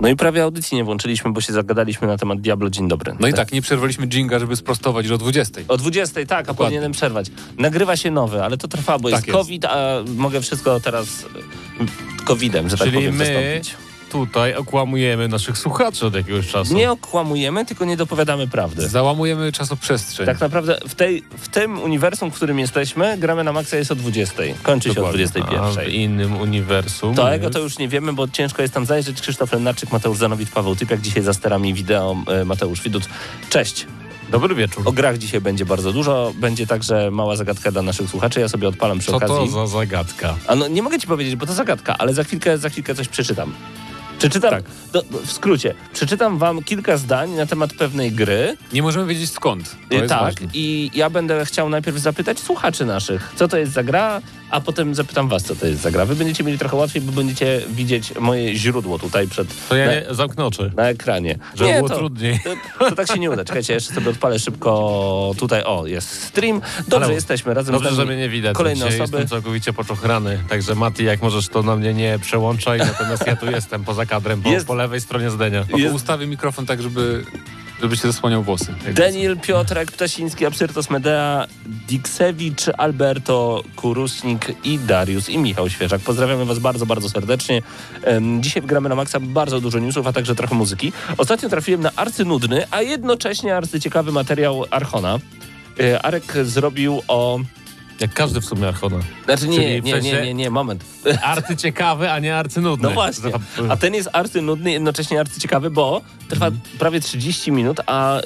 No i prawie audycji nie włączyliśmy, bo się zagadaliśmy na temat Diablo. Dzień dobry. No i tak, nie przerwaliśmy jinga, żeby sprostować, że o 20. O 20, tak, a Dokładnie. powinienem przerwać. Nagrywa się nowy, ale to trwa, bo Tak jest jest. COVID, a mogę wszystko teraz y, covidem, że tak Czyli powiem, my zastąpić. Tutaj okłamujemy naszych słuchaczy od jakiegoś czasu. Nie okłamujemy, tylko nie dopowiadamy prawdy. Załamujemy czasoprzestrzeń. Tak naprawdę w, tej, w tym uniwersum, w którym jesteśmy, gramy na maksa jest o 20. Kończy się o Dokładnie. 21. A w innym uniwersum. Tego jest- to już nie wiemy, bo ciężko jest tam zajrzeć. Krzysztof Lenarczyk, Mateusz Zanowicz, Paweł Typiak. Dzisiaj za sterami wideo e, Mateusz Widut. Cześć. Dobry wieczór. O grach dzisiaj będzie bardzo dużo. Będzie także mała zagadka dla naszych słuchaczy. Ja sobie odpalam przy Co okazji. to za zagadka? A no, nie mogę ci powiedzieć, bo to zagadka, ale za chwilkę, za chwilkę coś przeczytam. Przeczytam, Tak. do, do, w skrócie, przeczytam wam kilka zdań na temat pewnej gry. Nie możemy wiedzieć skąd. To Y, tak, ważne. i ja będę chciał najpierw zapytać słuchaczy naszych, co to jest za gra, a potem zapytam was, co to jest za gra. Wy będziecie mieli trochę łatwiej, bo będziecie widzieć moje źródło tutaj przed To ja na, nie, zamknę oczy. na ekranie. Żeby było to, trudniej. To, to tak się nie uda. Czekajcie, jeszcze sobie odpalę szybko tutaj. O, jest stream. Dobrze, Ale jesteśmy razem Dobrze, że mnie nie widać. Kolejne Dzisiaj osoby. Jestem całkowicie poczochrany. Także Mati, jak możesz, to na mnie nie przełączaj. Natomiast ja tu jestem poza kadrem, po, Jest- po lewej stronie zdania. Jest- ustawię mikrofon tak, żeby, żeby się zasłaniał włosy. Daniel, Piotrek, Ptasiński, Absyrtos Medea, Diksewicz, Alberto Kurusnik i Darius i Michał Świeżak. Pozdrawiamy Was bardzo, bardzo serdecznie. Dzisiaj gramy na maksa bardzo dużo newsów, a także trochę muzyki. Ostatnio trafiłem na arcynudny, a jednocześnie arcyciekawy materiał Archona. E, Arek zrobił o... Jak każdy w sumie Archona. Znaczy nie, nie, nie, nie, nie, moment. Arcy ciekawy, a nie arcynudny. No właśnie. A ten jest arcynudny, jednocześnie arcyciekawy, bo trwa Mhm. prawie 30 minut, a y,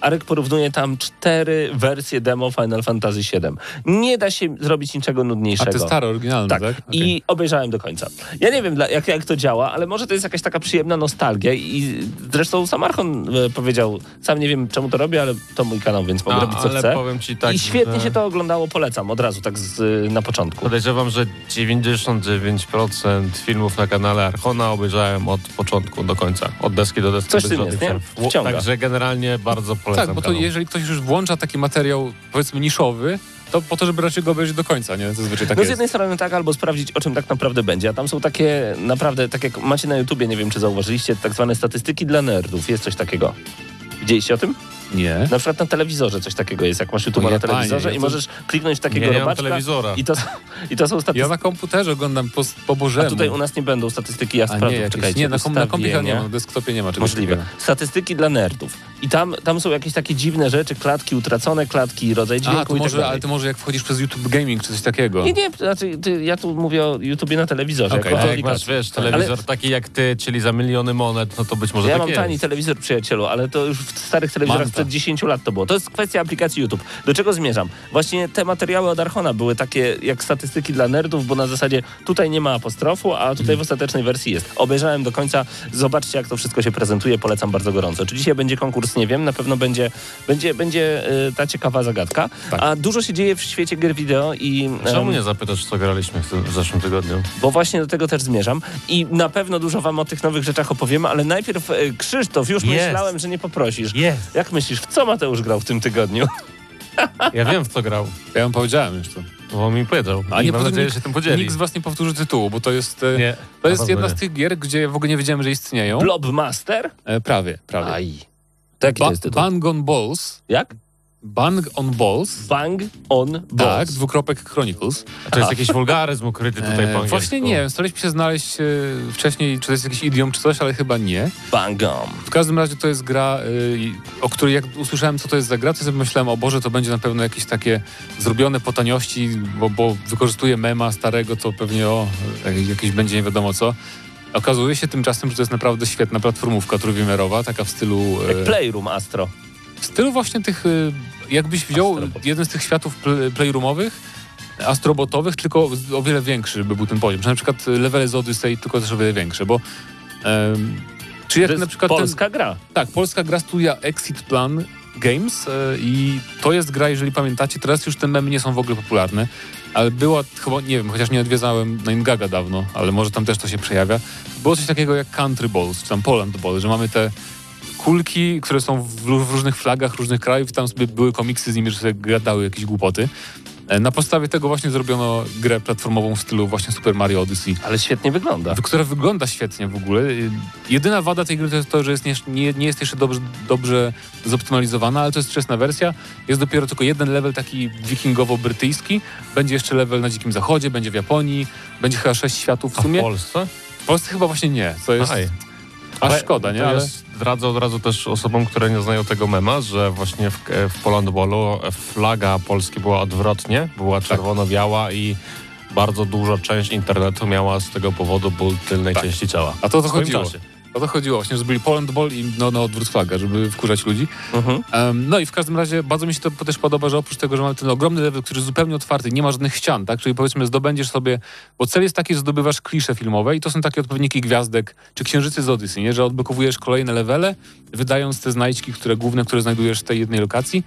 Arek porównuje tam cztery wersje demo Final Fantasy VII. Nie da się zrobić niczego A nudniejszego. ty stary, oryginalny, Tak, tak? i obejrzałem do końca. Ja nie wiem, jak, jak to działa, ale może to jest jakaś taka przyjemna nostalgia i zresztą sam Archon e, powiedział, sam nie wiem czemu to robię, ale to mój kanał, więc mogę A, robić co ale chcę. powiem ci tak, I świetnie że- się to oglądało, polecam od razu, tak z, na początku. Podejrzewam, że 99% filmów na kanale Archona obejrzałem od początku do końca. Od deski do deski. Coś tym jest, nie? Wciąga. Także generalnie bardzo polecam Tak, bo to kanał. jeżeli ktoś już włącza taki materiał, powiedzmy niszowy, to po to, żeby raczej go obejrzeć do końca, nie? Zazwyczaj tak No z jest. jednej strony tak, albo sprawdzić, o czym tak naprawdę będzie. A tam są takie naprawdę, tak jak macie na YouTubie, nie wiem czy zauważyliście, tak zwane statystyki dla nerdów. Jest coś takiego. Widzieliście o tym? Nie. Na przykład na telewizorze coś takiego jest, jak masz YouTube'a O, na ja, telewizorze panie, i ja to- możesz kliknąć takiego Nie, nie mam robaczka telewizora. i to, i to są Ja statystyki. na komputerze oglądam po, po bożemu. A tutaj u nas nie będą statystyki, ja sprawdzę, nie, czekajcie. nie na, kom, na chyba nie ma, na desktopie nie ma czegoś Możliwe. takiego. Statystyki dla nerdów. I tam, tam są jakieś takie dziwne rzeczy, klatki utracone, klatki, rodzaj dźwięku A, to tak może, dalej. ale to może jak wchodzisz przez YouTube Gaming czy coś takiego. Nie, nie, znaczy, ty, ja tu mówię o YouTubie na telewizorze. Okej, jako A o jak masz, wiesz, telewizor taki jak ty, czyli za miliony monet, no to być może ja tak mam jest. tani telewizor, przyjacielu, ale to już w starych telewizorach. Sprzed 10 lat to było. To jest kwestia aplikacji YouTube. Do czego zmierzam? Właśnie te materiały od Archona były takie jak statystyki dla nerdów, bo na zasadzie tutaj nie ma apostrofu, a tutaj w ostatecznej wersji jest. Obejrzałem do końca, zobaczcie jak to wszystko się prezentuje, polecam bardzo gorąco. Czy dzisiaj będzie konkurs? Nie wiem, na pewno będzie, będzie, będzie y, ta ciekawa zagadka. A dużo się dzieje w świecie gier wideo i... Czemu em, nie zapytasz, co graliśmy w zeszłym tygodniu? bo właśnie do tego też zmierzam i na pewno dużo wam o tych nowych rzeczach opowiemy, ale najpierw e, Krzysztof, już Jest. myślałem, że nie poprosisz. Jest. Jak myślisz, w co Mateusz grał w tym tygodniu? Ja wiem, w co grał, Ja wam powiedziałem już to. bo mi powiedział. A nie mam nadzieję, nikt- że się tym podzieli. Nikt z was nie powtórzy tytułu, bo to jest, e, Nie, to jest jedna nie. z tych gier, gdzie w ogóle nie wiedziałem, że istnieją. Blobmaster? E, prawie, prawie. Aj. To Ba- jest tytuł? Bang on Balls. Jak? Bang on Balls. Bang on Tak, Balls. dwukropek Chronicles. A to jest jakiś wulgaryzm ukryty tutaj po E, angielsku. właśnie nie wiem, staraliśmy się znaleźć e, wcześniej, czy to jest jakiś idiom, czy coś, ale chyba nie. Bang on. W każdym razie to jest gra, i- o której jak usłyszałem, co to jest za gra, to sobie myślałem, o Boże, to będzie na pewno jakieś takie zrobione po taniości, bo, bo wykorzystuje mema starego, to pewnie o, jak- jakieś będzie nie wiadomo co. Okazuje się tymczasem, że to jest naprawdę świetna platformówka trójwymiarowa, taka w stylu... Jak e, Playroom Astro. w stylu właśnie tych, y, jakbyś wziął Astrobot. jeden z tych światów pl- playroomowych, astrobotowych, tylko o wiele większy by był ten poziom. Że na przykład levele z Odyssey, tylko też o wiele większe, bo em, czy jak To jest na przykład polska gra. Ten, tak, polska gra studia Exit Plan Games e, i to jest gra, jeżeli pamiętacie, teraz już te memy nie są w ogóle popularne, ale była chyba, nie wiem, chociaż nie odwiedzałem na Ingaga dawno, ale może tam też to się przejawia. Było coś takiego jak Country Balls, czy tam Poland Ball, że mamy te kulki, które są w, różnych flagach różnych krajów, tam były komiksy z nimi, że sobie gadały jakieś głupoty. E, Na podstawie tego właśnie zrobiono grę platformową w stylu właśnie Super Mario Odyssey, Ale świetnie wygląda. która wygląda świetnie w ogóle. Y, Jedyna wada tej gry to jest to, że jest nie, nie, nie jest jeszcze dobrze, dobrze zoptymalizowana, ale to jest wczesna wersja. Jest dopiero tylko jeden level taki wikingowo-brytyjski. Będzie jeszcze level na Dzikim Zachodzie, będzie w Japonii, będzie chyba sześć światów w A w sumie. Polsce? W Polsce chyba właśnie nie. To jest Aj. aż szkoda, nie? Ale... zdradzę od razu też osobom, które nie znają tego mema, że właśnie w, w Poland Ballu flaga Polski była odwrotnie, była Tak. czerwono-biała i bardzo duża część internetu miała z tego powodu ból tylnej Tak. części ciała. A to o to W chodziło. czasie. O to chodziło właśnie, że byli Poland Ball i no, na odwrót flaga, żeby wkurzać ludzi. Mhm. Em, no i w każdym razie bardzo mi się to też podoba, że oprócz tego, że mamy ten ogromny level, który jest zupełnie otwarty, nie ma żadnych ścian, tak? Czyli powiedzmy zdobędziesz sobie, bo cel jest taki, że zdobywasz klisze filmowe i to są takie odpowiedniki gwiazdek czy księżycy z Odyssey, nie? Że odblokowujesz kolejne levele, wydając te znajdźki, które główne, które znajdujesz w tej jednej lokacji.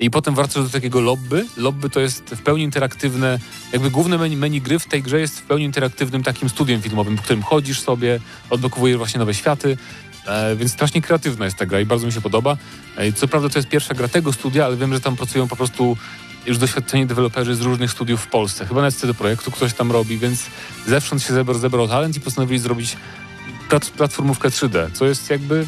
I potem wracasz do takiego lobby. Lobby to jest w pełni interaktywne, jakby główne menu, menu gry w tej grze jest w pełni interaktywnym takim studiem filmowym, po którym chodzisz sobie, odblokowujesz właśnie nowe światy. E, więc strasznie kreatywna jest ta gra i bardzo mi się podoba. E, co prawda to jest pierwsza gra tego studia, ale wiem, że tam pracują po prostu już doświadczeni deweloperzy z różnych studiów w Polsce. Chyba nawet z CD Projektu ktoś tam robi, więc zewsząd się zebrał, zebrał talent i postanowili zrobić plat, platformówkę 3D, co jest jakby...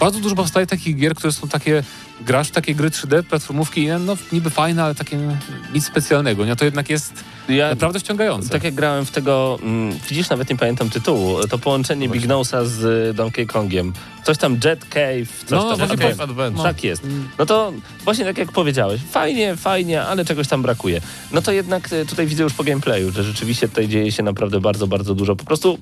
Bardzo dużo powstaje takich gier, które są takie... Grasz w takie gry 3D, platformówki, no niby fajne, ale takie no, nic specjalnego. Nie? To jednak jest Ja naprawdę ściągające. tak jak grałem w tego, mm, widzisz, nawet nie pamiętam tytułu, to połączenie Big Nose'a z Donkey Kongiem. Coś tam Jet Cave, coś No, tam. właśnie Cave Adventure. Tak jest. No to właśnie tak jak powiedziałeś, fajnie, fajnie, ale czegoś tam brakuje. No to jednak y, tutaj widzę już po gameplayu, że rzeczywiście tutaj dzieje się naprawdę bardzo, bardzo dużo. Po prostu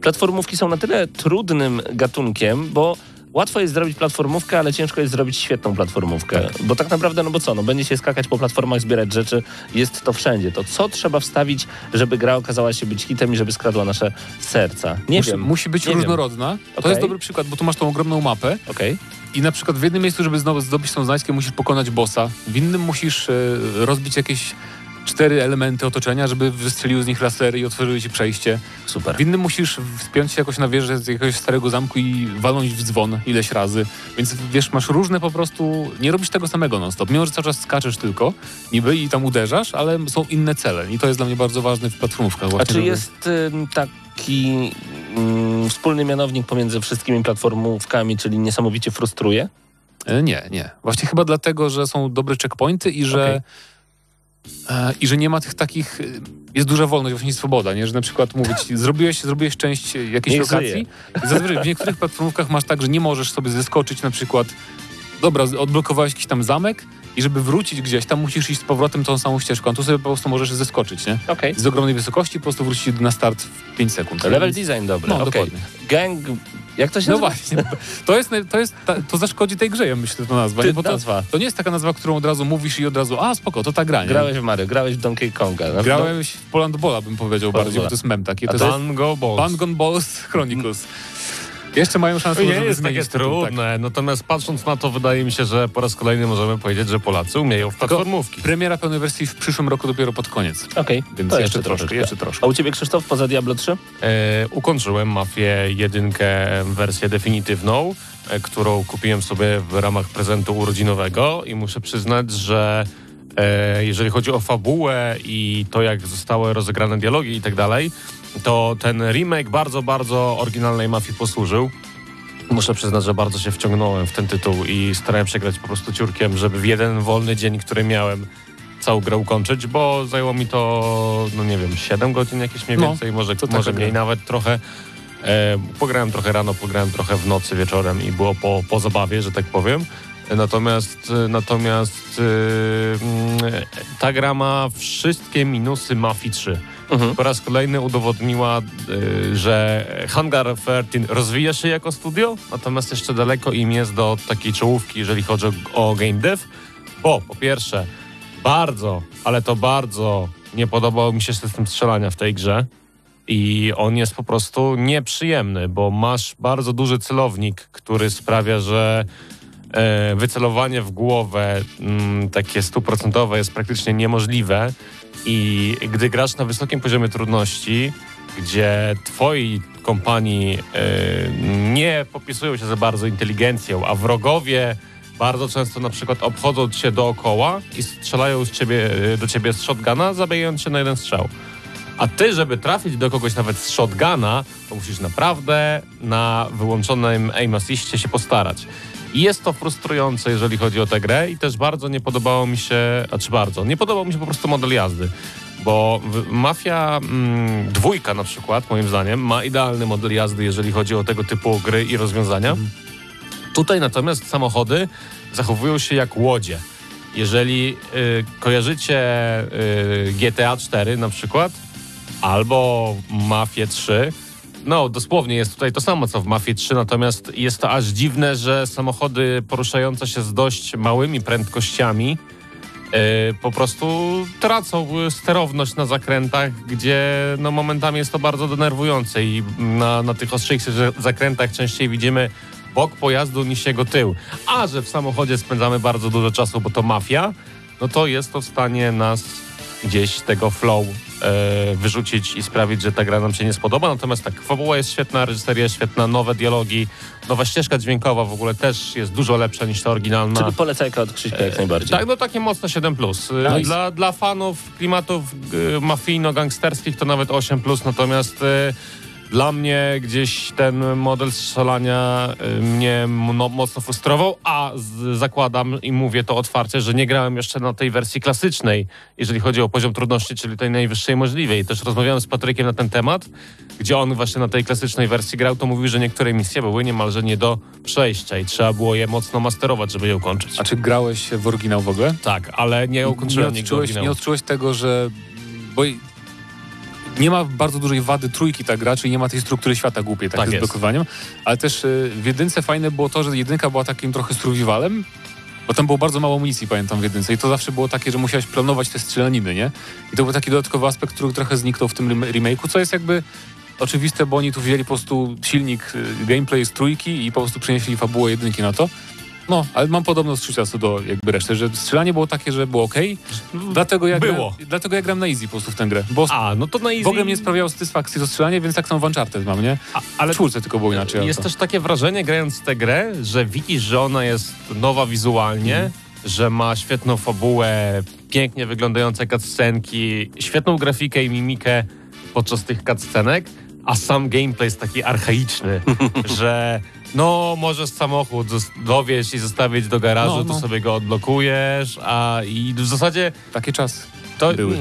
platformówki są na tyle trudnym gatunkiem, bo Łatwo jest zrobić platformówkę, ale ciężko jest zrobić świetną platformówkę. Bo tak naprawdę, no bo co, no będzie się skakać po platformach, zbierać rzeczy, jest to wszędzie. To co trzeba wstawić, żeby gra okazała się być hitem i żeby skradła nasze serca? Nie musi, wiem. musi być nie różnorodna. To jest dobry przykład, bo tu masz tą ogromną mapę Okej. i na przykład w jednym miejscu, żeby znowu zdobyć tą znajdźkę, musisz pokonać bossa. W innym musisz e, rozbić jakieś cztery elementy otoczenia, żeby wystrzeliły z nich lasery i otworzyły ci przejście. Super. W innym musisz wspiąć się jakoś na wieżę z jakiegoś starego zamku i walnąć w dzwon ileś razy. Więc wiesz, masz różne po prostu... Nie robisz tego samego non-stop. Mimo, że cały czas skaczesz tylko niby i tam uderzasz, ale są inne cele. I to jest dla mnie bardzo ważne w platformówkach. A właśnie, czy żeby- jest ym, taki ym, wspólny mianownik pomiędzy wszystkimi platformówkami, czyli niesamowicie frustruje? E, Nie, nie. Właśnie chyba dlatego, że są dobre checkpointy i że, Okej. E, i że nie ma tych takich... e, Jest duża wolność, właśnie swoboda, nie? Że na przykład mówić, zrobiłeś, zrobiłeś część jakiejś Niech lokacji zazwyczaj w niektórych platformówkach masz tak, że nie możesz sobie zeskoczyć na przykład dobra, odblokowałeś jakiś tam zamek i żeby wrócić gdzieś, tam musisz iść z powrotem tą samą ścieżką, a tu sobie po prostu możesz zeskoczyć, nie? Okej. Z ogromnej wysokości po prostu wrócić na start w 5 sekund. Level design dobry. No, dokładnie. Gang... Jak to się No nazywa? właśnie, to jest, to jest, ta, to zaszkodzi tej grze, ja myślę, to nazwa. Ty, nie? Bo to, nazwa. to nie jest taka nazwa, którą od razu mówisz i od razu, a spoko, to ta gra, nie? Grałeś w Mario, grałeś w Donkey Konga. No, Grałem w Poland Balla, bym powiedział Poland bardziej, bo Balla. to jest mem taki. To to jest Tango Balls. Bangon Balls Chronicles. Jeszcze mają szansę, Nie żeby jest zmienić takie tytuł, tak. trudne, natomiast patrząc na to, wydaje mi się, że po raz kolejny możemy powiedzieć, że Polacy umieją w platformówki. Premiera pełnej wersji w przyszłym roku dopiero pod koniec. Okej, Więc to jeszcze, troszkę, troszeczkę. jeszcze troszkę. A u ciebie, Krzysztof, poza Diablo 3? E, ukończyłem Mafię jedynkę, wersję definitywną, e, którą kupiłem sobie w ramach prezentu urodzinowego i muszę przyznać, że e, jeżeli chodzi o fabułę i to, jak zostały rozegrane dialogi i tak dalej, to ten remake bardzo, bardzo oryginalnej Mafii posłużył. Muszę przyznać, że bardzo się wciągnąłem w ten tytuł i starałem się grać po prostu ciurkiem, żeby w jeden wolny dzień, który miałem, całą grę ukończyć, bo zajęło mi to, no nie wiem, 7 godzin jakieś mniej No, więcej, może, taka może gra. mniej nawet trochę. E, pograłem trochę rano, pograłem trochę w nocy wieczorem i było po, po zabawie, że tak powiem. Natomiast, natomiast yy, ta gra ma wszystkie minusy Mafii 3. Mhm. Po raz kolejny udowodniła, yy, że Hangar 13 rozwija się jako studio, natomiast jeszcze daleko im jest do takiej czołówki, jeżeli chodzi o, game dev, bo po pierwsze bardzo, ale to bardzo nie podobał mi się system strzelania w tej grze. I on jest po prostu nieprzyjemny, bo masz bardzo duży celownik, który sprawia, że wycelowanie w głowę mm, takie stuprocentowe jest praktycznie niemożliwe. I gdy grasz na wysokim poziomie trudności, gdzie twoi kompanii e, nie popisują się za bardzo inteligencją, a wrogowie bardzo często na przykład obchodzą cię dookoła i strzelają z ciebie, e, do ciebie z shotguna, zabijając cię na jeden strzał. A ty, żeby trafić do kogoś nawet z shotguna, to musisz naprawdę na wyłączonym aim assistie się postarać. I jest to frustrujące, jeżeli chodzi o tę grę i też bardzo nie podobało mi się, a czy bardzo, nie podobał mi się po prostu model jazdy. Bo Mafia mm, dwójka na przykład, moim zdaniem, ma idealny model jazdy, jeżeli chodzi o tego typu gry i rozwiązania. Tutaj natomiast samochody zachowują się jak łodzie. Jeżeli y, kojarzycie y, GTA 4 na przykład, albo Mafię 3, no dosłownie jest tutaj to samo co w Mafii 3, natomiast jest to aż dziwne, że samochody poruszające się z dość małymi prędkościami y, po prostu tracą sterowność na zakrętach, gdzie no, momentami jest to bardzo denerwujące i na, na tych ostrzejszych zakrętach częściej widzimy bok pojazdu niż jego tył. A że w samochodzie spędzamy bardzo dużo czasu, bo to mafia, no to jest to w stanie nas gdzieś tego flow e, wyrzucić i sprawić, że ta gra nam się nie spodoba. Natomiast tak, fabuła jest świetna, reżyseria jest świetna, nowe dialogi, nowa ścieżka dźwiękowa w ogóle też jest dużo lepsza niż ta oryginalna. Czyli polecajka od Krzyśka jak najbardziej. Tak, no takie mocno 7+. Plus. Nice. Dla, dla fanów klimatów y, mafijno-gangsterskich to nawet 8+, plus, natomiast y, dla mnie gdzieś ten model strzelania y, mnie no, mocno frustrował, a z, zakładam i mówię to otwarcie, że nie grałem jeszcze na tej wersji klasycznej, jeżeli chodzi o poziom trudności, czyli tej najwyższej możliwej. Też rozmawiałem z Patrykiem na ten temat, gdzie on właśnie na tej klasycznej wersji grał, to mówił, że niektóre misje były niemalże nie do przejścia i trzeba było je mocno masterować, żeby je ukończyć. A czy grałeś w oryginał w ogóle? Tak, ale nie ukończyłem nie odczułeś, nie odczułeś tego, że... Bo nie ma bardzo dużej wady trójki ta gra, czyli nie ma tej struktury świata głupiej, tak, Tak z blokowaniem, ale też y, w jedynce fajne było to, że jedynka była takim trochę survivalem, bo tam było bardzo mało amunicji, pamiętam, w jedynce i to zawsze było takie, że musiałeś planować te strzelaniny, nie? I to był taki dodatkowy aspekt, który trochę zniknął w tym rem- remake'u, co jest jakby oczywiste, bo oni tu wzięli po prostu silnik, y, gameplay z trójki i po prostu przenieśli fabułę jedynki na to. No, ale mam podobne odczucia co do jakby reszty, że strzelanie było takie, że było ok. Dlatego ja, Było. Gram, dlatego ja gram na easy po prostu w tę grę. Bo A, no to na easy... w ogóle mnie sprawiało satysfakcję to strzelanie, więc tak samo w Uncharted mam, nie? A, Ale w czwórce tylko było inaczej. jest też takie wrażenie, grając w tę grę, że widzisz, że ona jest nowa wizualnie, Mhm. że ma świetną fabułę, pięknie wyglądające cutscenki, świetną grafikę i mimikę podczas tych cutscenek, a sam gameplay jest taki archaiczny, że no możesz samochód dowieźć i zostawić do garażu, No, to no. sobie go odblokujesz, a i w zasadzie Takie czasy. to, były.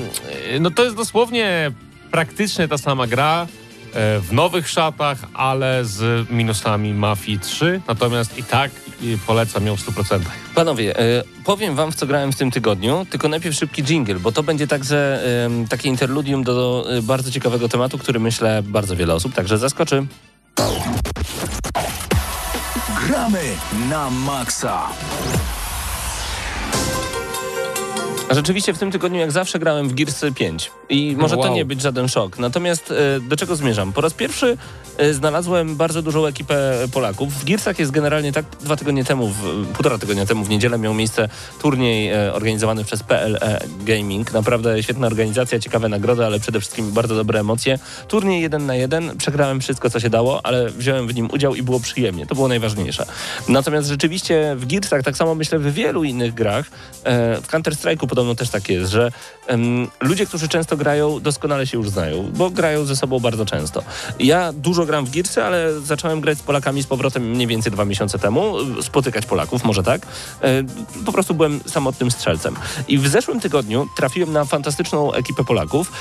No to jest dosłownie praktycznie ta sama gra e, w nowych szatach, ale z minusami Mafii 3. Natomiast i tak polecam ją w 100%. Panowie, e, powiem wam, w co grałem w tym tygodniu, tylko najpierw szybki jingle, bo to będzie także takie interludium do e, bardzo ciekawego tematu, który myślę bardzo wiele osób także zaskoczy. Gramy na maksa. Rzeczywiście w tym tygodniu jak zawsze grałem w Gears 5 i może to wow. nie być żaden szok. Natomiast e, do czego zmierzam? Po raz pierwszy e, znalazłem bardzo dużą ekipę Polaków. W Gearsach jest generalnie tak, dwa tygodnie temu, w, półtora tygodnia temu w niedzielę miał miejsce turniej e, organizowany przez PLE Gaming. Naprawdę świetna organizacja, ciekawe nagrody, ale przede wszystkim bardzo dobre emocje. Turniej jeden na jeden, przegrałem wszystko co się dało, ale wziąłem w nim udział i było przyjemnie. To było najważniejsze. Natomiast rzeczywiście w Gearsach, tak samo myślę w wielu innych grach, w Counter-Strike'u podobno też tak jest, że em, ludzie, którzy często grają, doskonale się już znają, bo grają ze sobą bardzo często. Ja dużo gram w Gearsy, ale zacząłem grać z Polakami z powrotem mniej więcej dwa miesiące temu, spotykać Polaków, może tak. E, po prostu byłem samotnym strzelcem. I w zeszłym tygodniu trafiłem na fantastyczną ekipę Polaków.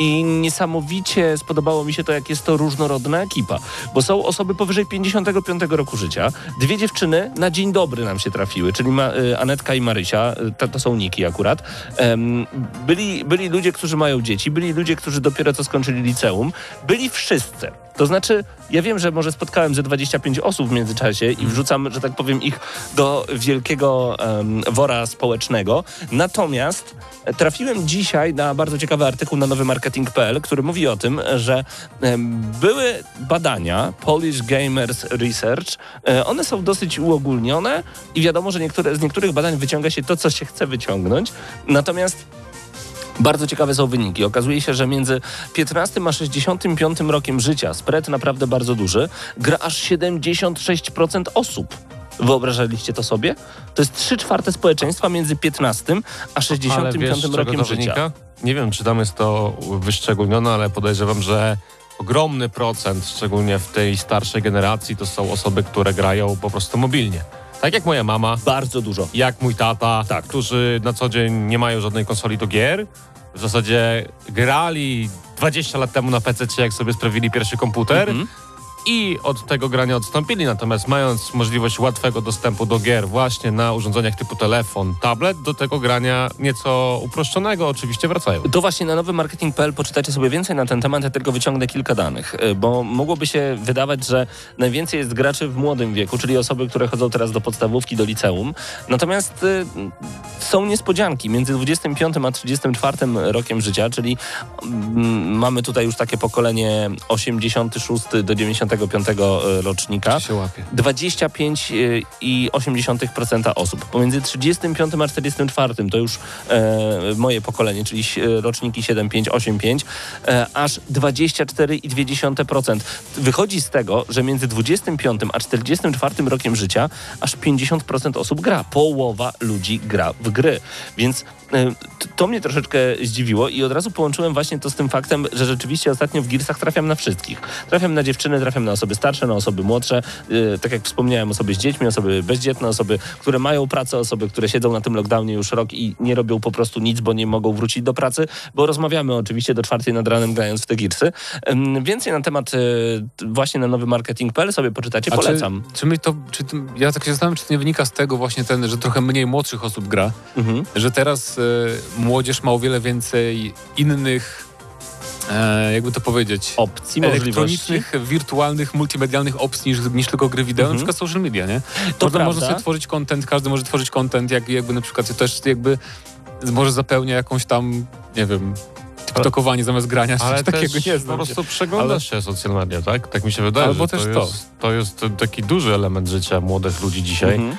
I niesamowicie spodobało mi się to, jak jest to różnorodna ekipa, bo są osoby powyżej 55 roku życia, dwie dziewczyny na dzień dobry nam się trafiły, czyli ma, y, Anetka i Marysia, y, to, to są Niki akurat. Em, byli, byli ludzie, którzy mają dzieci, byli ludzie, którzy dopiero co skończyli liceum, byli wszyscy. To znaczy, ja wiem, że może spotkałem ze 25 osób w międzyczasie i wrzucam, że tak powiem, ich do wielkiego em, wora społecznego. Natomiast trafiłem dzisiaj na bardzo ciekawy artykuł na nowymarketing.pl, który mówi o tym, że em, były badania Polish Gamers Research. E, one są dosyć uogólnione i wiadomo, że niektóre, z niektórych badań wyciąga się to, co się chce wyciągnąć. Natomiast bardzo ciekawe są wyniki. Okazuje się, że między 15 a 65 rokiem życia, spread naprawdę bardzo duży, gra aż 76% osób. Wyobrażaliście to sobie? To jest 3 czwarte społeczeństwa między 15 a 65 Ale wiesz, rokiem życia. wynika? Nie wiem, czy tam jest to wyszczególnione, ale podejrzewam, że ogromny procent, szczególnie w tej starszej generacji, to są osoby, które grają po prostu mobilnie. Tak jak moja mama, Bardzo dużo. jak mój tata, Tak. którzy na co dzień nie mają żadnej konsoli do gier. W zasadzie grali 20 lat temu na PC, jak sobie sprawili pierwszy komputer. Mhm. I od tego grania odstąpili, natomiast mając możliwość łatwego dostępu do gier właśnie na urządzeniach typu telefon, tablet, do tego grania nieco uproszczonego oczywiście wracają. To właśnie na nowymarketing.pl poczytacie sobie więcej na ten temat, ja tylko wyciągnę kilka danych, y, bo mogłoby się wydawać, że najwięcej jest graczy w młodym wieku, czyli osoby, które chodzą teraz do podstawówki, do liceum. Natomiast y, są niespodzianki. Między 25 a 34 rokiem życia, czyli mm, mamy tutaj już takie pokolenie 86 do 95 rocznika. Czy się łapie? 25 y, i 0,8% osób. Pomiędzy 35 a 44 to już e, moje pokolenie, czyli e, roczniki 75, 85, e, aż 24,2%. Wychodzi z tego, że między 25 a 44 rokiem życia aż 50% osób gra. Połowa ludzi gra w gry. Więc e, to mnie troszeczkę zdziwiło i od razu połączyłem właśnie to z tym faktem, że rzeczywiście ostatnio w Gearsach trafiam na wszystkich. Trafiam na dziewczyny, trafiam na osoby starsze, na osoby młodsze, yy, tak jak wspomniałem, osoby z dziećmi, osoby bezdzietne, osoby, które mają pracę, osoby, które siedzą na tym lockdownie już rok i nie robią po prostu nic, bo nie mogą wrócić do pracy, bo rozmawiamy oczywiście do czwartej nad ranem grając w te Gearsy. Ym, Więcej na temat yy, właśnie na nowymarketing.pl sobie poczytacie, polecam. Czy, czy my to, czy ja tak się zastanawiam, czy to nie wynika z tego właśnie ten, że trochę mniej młodszych osób gra, Mhm. że teraz e, młodzież ma o wiele więcej innych, e, jakby to powiedzieć, Opcji, elektronicznych, wirtualnych, multimedialnych opcji niż, niż tylko gry wideo, Mhm. na przykład social media, nie? To można, prawda. można sobie tworzyć content, każdy może tworzyć content, jak, jakby na przykład też jakby może zapełnia jakąś tam, nie wiem, tiktokowanie zamiast grania, Ale coś takiego nie po znam. prostu przeglądasz się social media, tak? Tak mi się wydaje, Albo też to, to. Jest, to jest taki duży element życia młodych ludzi dzisiaj. Mhm.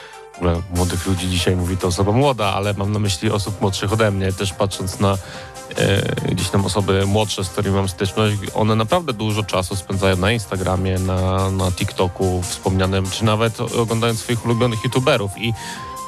Młodych ludzi dzisiaj mówi to osoba młoda, ale mam na myśli osób młodszych ode mnie, też patrząc na gdzieś tam osoby młodsze, z którymi mam styczność, one naprawdę dużo czasu spędzają na Instagramie, na, na TikToku wspomnianym, czy nawet oglądając swoich ulubionych youtuberów. I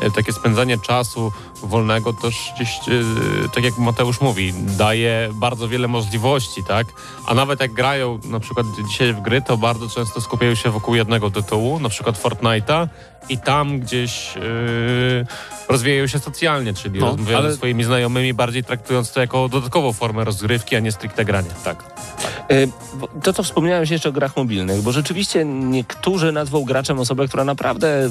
e, takie spędzanie czasu wolnego też gdzieś, e, tak jak Mateusz mówi, daje bardzo wiele możliwości, tak? A nawet jak grają na przykład dzisiaj w gry, to bardzo często skupiają się wokół jednego tytułu, na przykład Fortnite'a i tam gdzieś yy, rozwijają się socjalnie, czyli No, rozmawiają ale- ze swoimi znajomymi, bardziej traktując to jako dodatkową formę rozgrywki, a nie stricte grania. Tak. Y, To, co wspomniałeś jeszcze o grach mobilnych, bo rzeczywiście niektórzy nazwą graczem osobę, która naprawdę,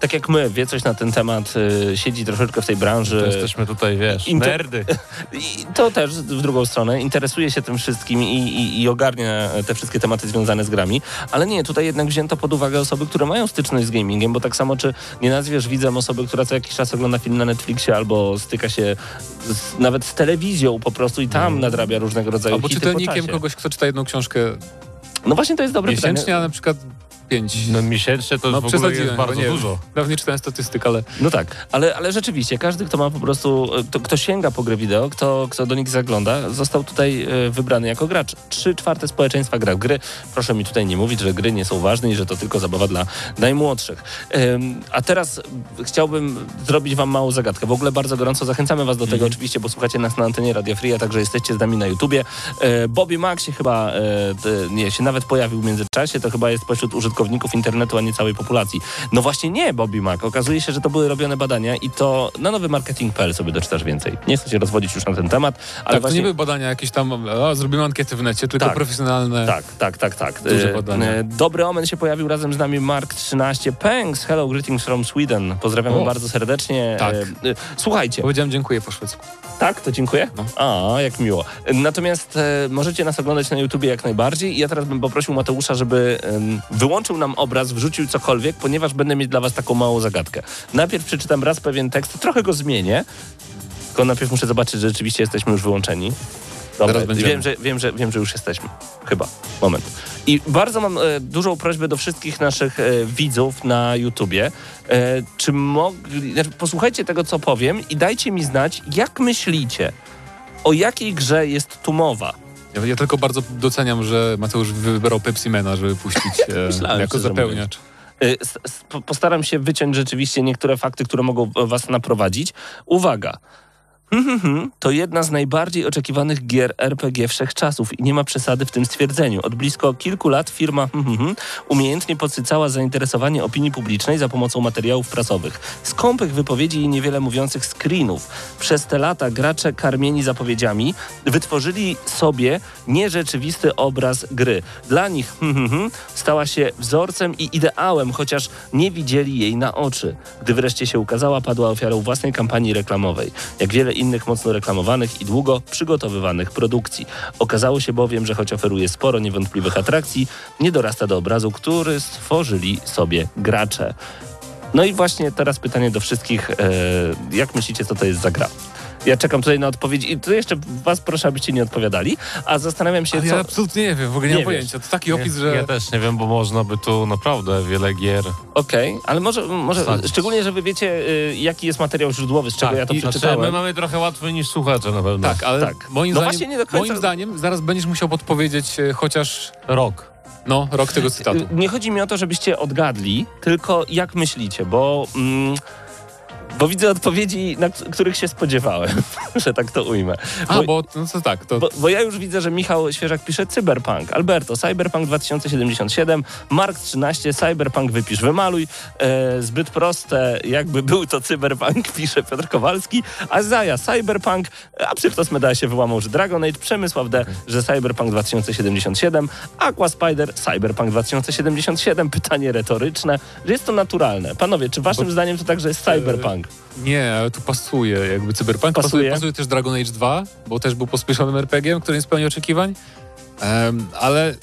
tak jak my, wie coś na ten temat, y, siedzi troszeczkę w tej branży. To jesteśmy tutaj, wiesz, Inter- nerdy. I to też w drugą stronę, interesuje się tym wszystkim i, i, i ogarnia te wszystkie tematy związane z grami, ale nie, tutaj jednak wzięto pod uwagę osoby, które mają styczność z gamingiem, bo tak samo czy nie nazwiesz widzem osoby, która co jakiś czas ogląda film na Netflixie albo styka się z, nawet z telewizją po prostu i tam nadrabia różnego rodzaju Albo czytelnikiem kogoś, kto czyta jedną książkę No właśnie to jest dobre pytanie. miesięcznie, a na przykład pięć. No miesięcznie to No, w ogóle jest bardzo bo nie dużo. Dawniej czytałem statystyk, ale No tak, ale, ale rzeczywiście każdy, kto ma po prostu, kto, kto sięga po gry wideo, kto, kto do nich zagląda, został tutaj e, wybrany jako gracz. Trzy czwarte społeczeństwa gra w gry. Proszę mi tutaj nie mówić, że gry nie są ważne i że to tylko zabawa dla najmłodszych. A teraz chciałbym zrobić wam małą zagadkę. W ogóle bardzo gorąco zachęcamy was do tego oczywiście, bo słuchacie nas na antenie Radio Free, a także jesteście z nami na YouTubie. E, Bobby Mac się chyba, e, nie, się nawet pojawił w międzyczasie, to chyba jest pośród użytkowników użytkowników internetu, a nie całej populacji. No właśnie nie, Bobby Mac. Okazuje się, że to były robione badania i to na nowymarketing.pl sobie doczytasz więcej. Nie chcę się rozwodzić już na ten temat, ale tak, właśnie... to nie były badania jakieś tam, o, zrobimy ankiety w necie, tylko Tak. profesjonalne. Tak, tak, tak, tak. Duże E, badania. e, Dobry Omen się pojawił razem z nami Mark 13. Thanks, hello, greetings from Sweden. Pozdrawiamy O. bardzo serdecznie. Tak. E, Słuchajcie, Powiedziałem dziękuję po szwedzku. tak, to dziękuję. A, jak miło. Natomiast możecie nas oglądać na YouTubie jak najbardziej i ja teraz bym poprosił Mateusza, żeby em, wyłączył nam obraz, wrzucił cokolwiek, ponieważ będę mieć dla was taką małą zagadkę. Najpierw przeczytam raz pewien tekst, trochę go zmienię, tylko najpierw muszę zobaczyć, że rzeczywiście jesteśmy już wyłączeni. Dobra, wiem, że, wiem, że, wiem, że już jesteśmy. Chyba. Moment. I bardzo mam e, dużą prośbę do wszystkich naszych e, widzów na YouTubie. E, czy mogli... Znaczy, posłuchajcie tego, co powiem i dajcie mi znać, jak myślicie, o jakiej grze jest tu mowa. Ja, ja tylko bardzo doceniam, że Mateusz wybrał Pepsi Mana, żeby puścić e, Myślałem, jako zapełniacz. Po- Postaram się wyciąć rzeczywiście niektóre fakty, które mogą e, was naprowadzić. Uwaga! Hmm, hmm, hmm, To jedna z najbardziej oczekiwanych gier RPG wszechczasów i nie ma przesady w tym stwierdzeniu. Od blisko kilku lat firma hmm, hmm, hmm, umiejętnie podsycała zainteresowanie opinii publicznej za pomocą materiałów prasowych, skąpych wypowiedzi i niewiele mówiących screenów. Przez te lata gracze karmieni zapowiedziami wytworzyli sobie nierzeczywisty obraz gry. Dla nich hmm, hmm, hmm, stała się wzorcem i ideałem, chociaż nie widzieli jej na oczy. Gdy wreszcie się ukazała, padła ofiarą własnej kampanii reklamowej. Jak wiele innych mocno reklamowanych i długo przygotowywanych produkcji. Okazało się bowiem, że choć oferuje sporo niewątpliwych atrakcji, nie dorasta do obrazu, który stworzyli sobie gracze. No i właśnie teraz pytanie do wszystkich. E, jak myślicie, co to jest za gra? Ja czekam tutaj na odpowiedź i tu jeszcze was proszę, abyście nie odpowiadali, a zastanawiam się, Ale co... ja absolutnie nie wiem, w ogóle nie, Nie mam wiesz. pojęcia. To taki opis, że... ja też nie wiem, bo można by tu naprawdę wiele gier... Okej, ale może, może szczególnie, że wy wiecie, y, jaki jest materiał źródłowy, z czego ja to i, znaczy, przeczytałem. my mamy trochę łatwiej niż słuchacze na pewno. Tak, ale Tak. Moim, No zdaniem, właśnie nie do końca- moim zdaniem zaraz będziesz musiał podpowiedzieć e, chociaż Rok. no, rok tego cytatu. Y, Nie chodzi mi o to, żebyście odgadli, tylko jak myślicie, bo, mm, bo widzę odpowiedzi, na których się spodziewałem, że tak to ujmę. A, bo no to tak, to Bo, bo ja już widzę, że Michał Świeżak pisze Cyberpunk. Alberto, Cyberpunk 2077, Mark 13, Cyberpunk wypisz, wymaluj. E, zbyt proste, jakby był to Cyberpunk, pisze Piotr Kowalski. A Zaja, Cyberpunk, a Psychtos Meda się wyłamał, że Dragon Age, Przemysław D, że Cyberpunk 2077, Aqua Spider, Cyberpunk 2077, pytanie retoryczne, że jest to naturalne. Panowie, czy waszym zdaniem to także jest Cyberpunk? Nie, ale tu pasuje jakby Cyberpunk. Pasuje? Pasuje, pasuje też Dragon Age 2, bo też był pospieszonym RPG, który nie spełniał oczekiwań. Em, ale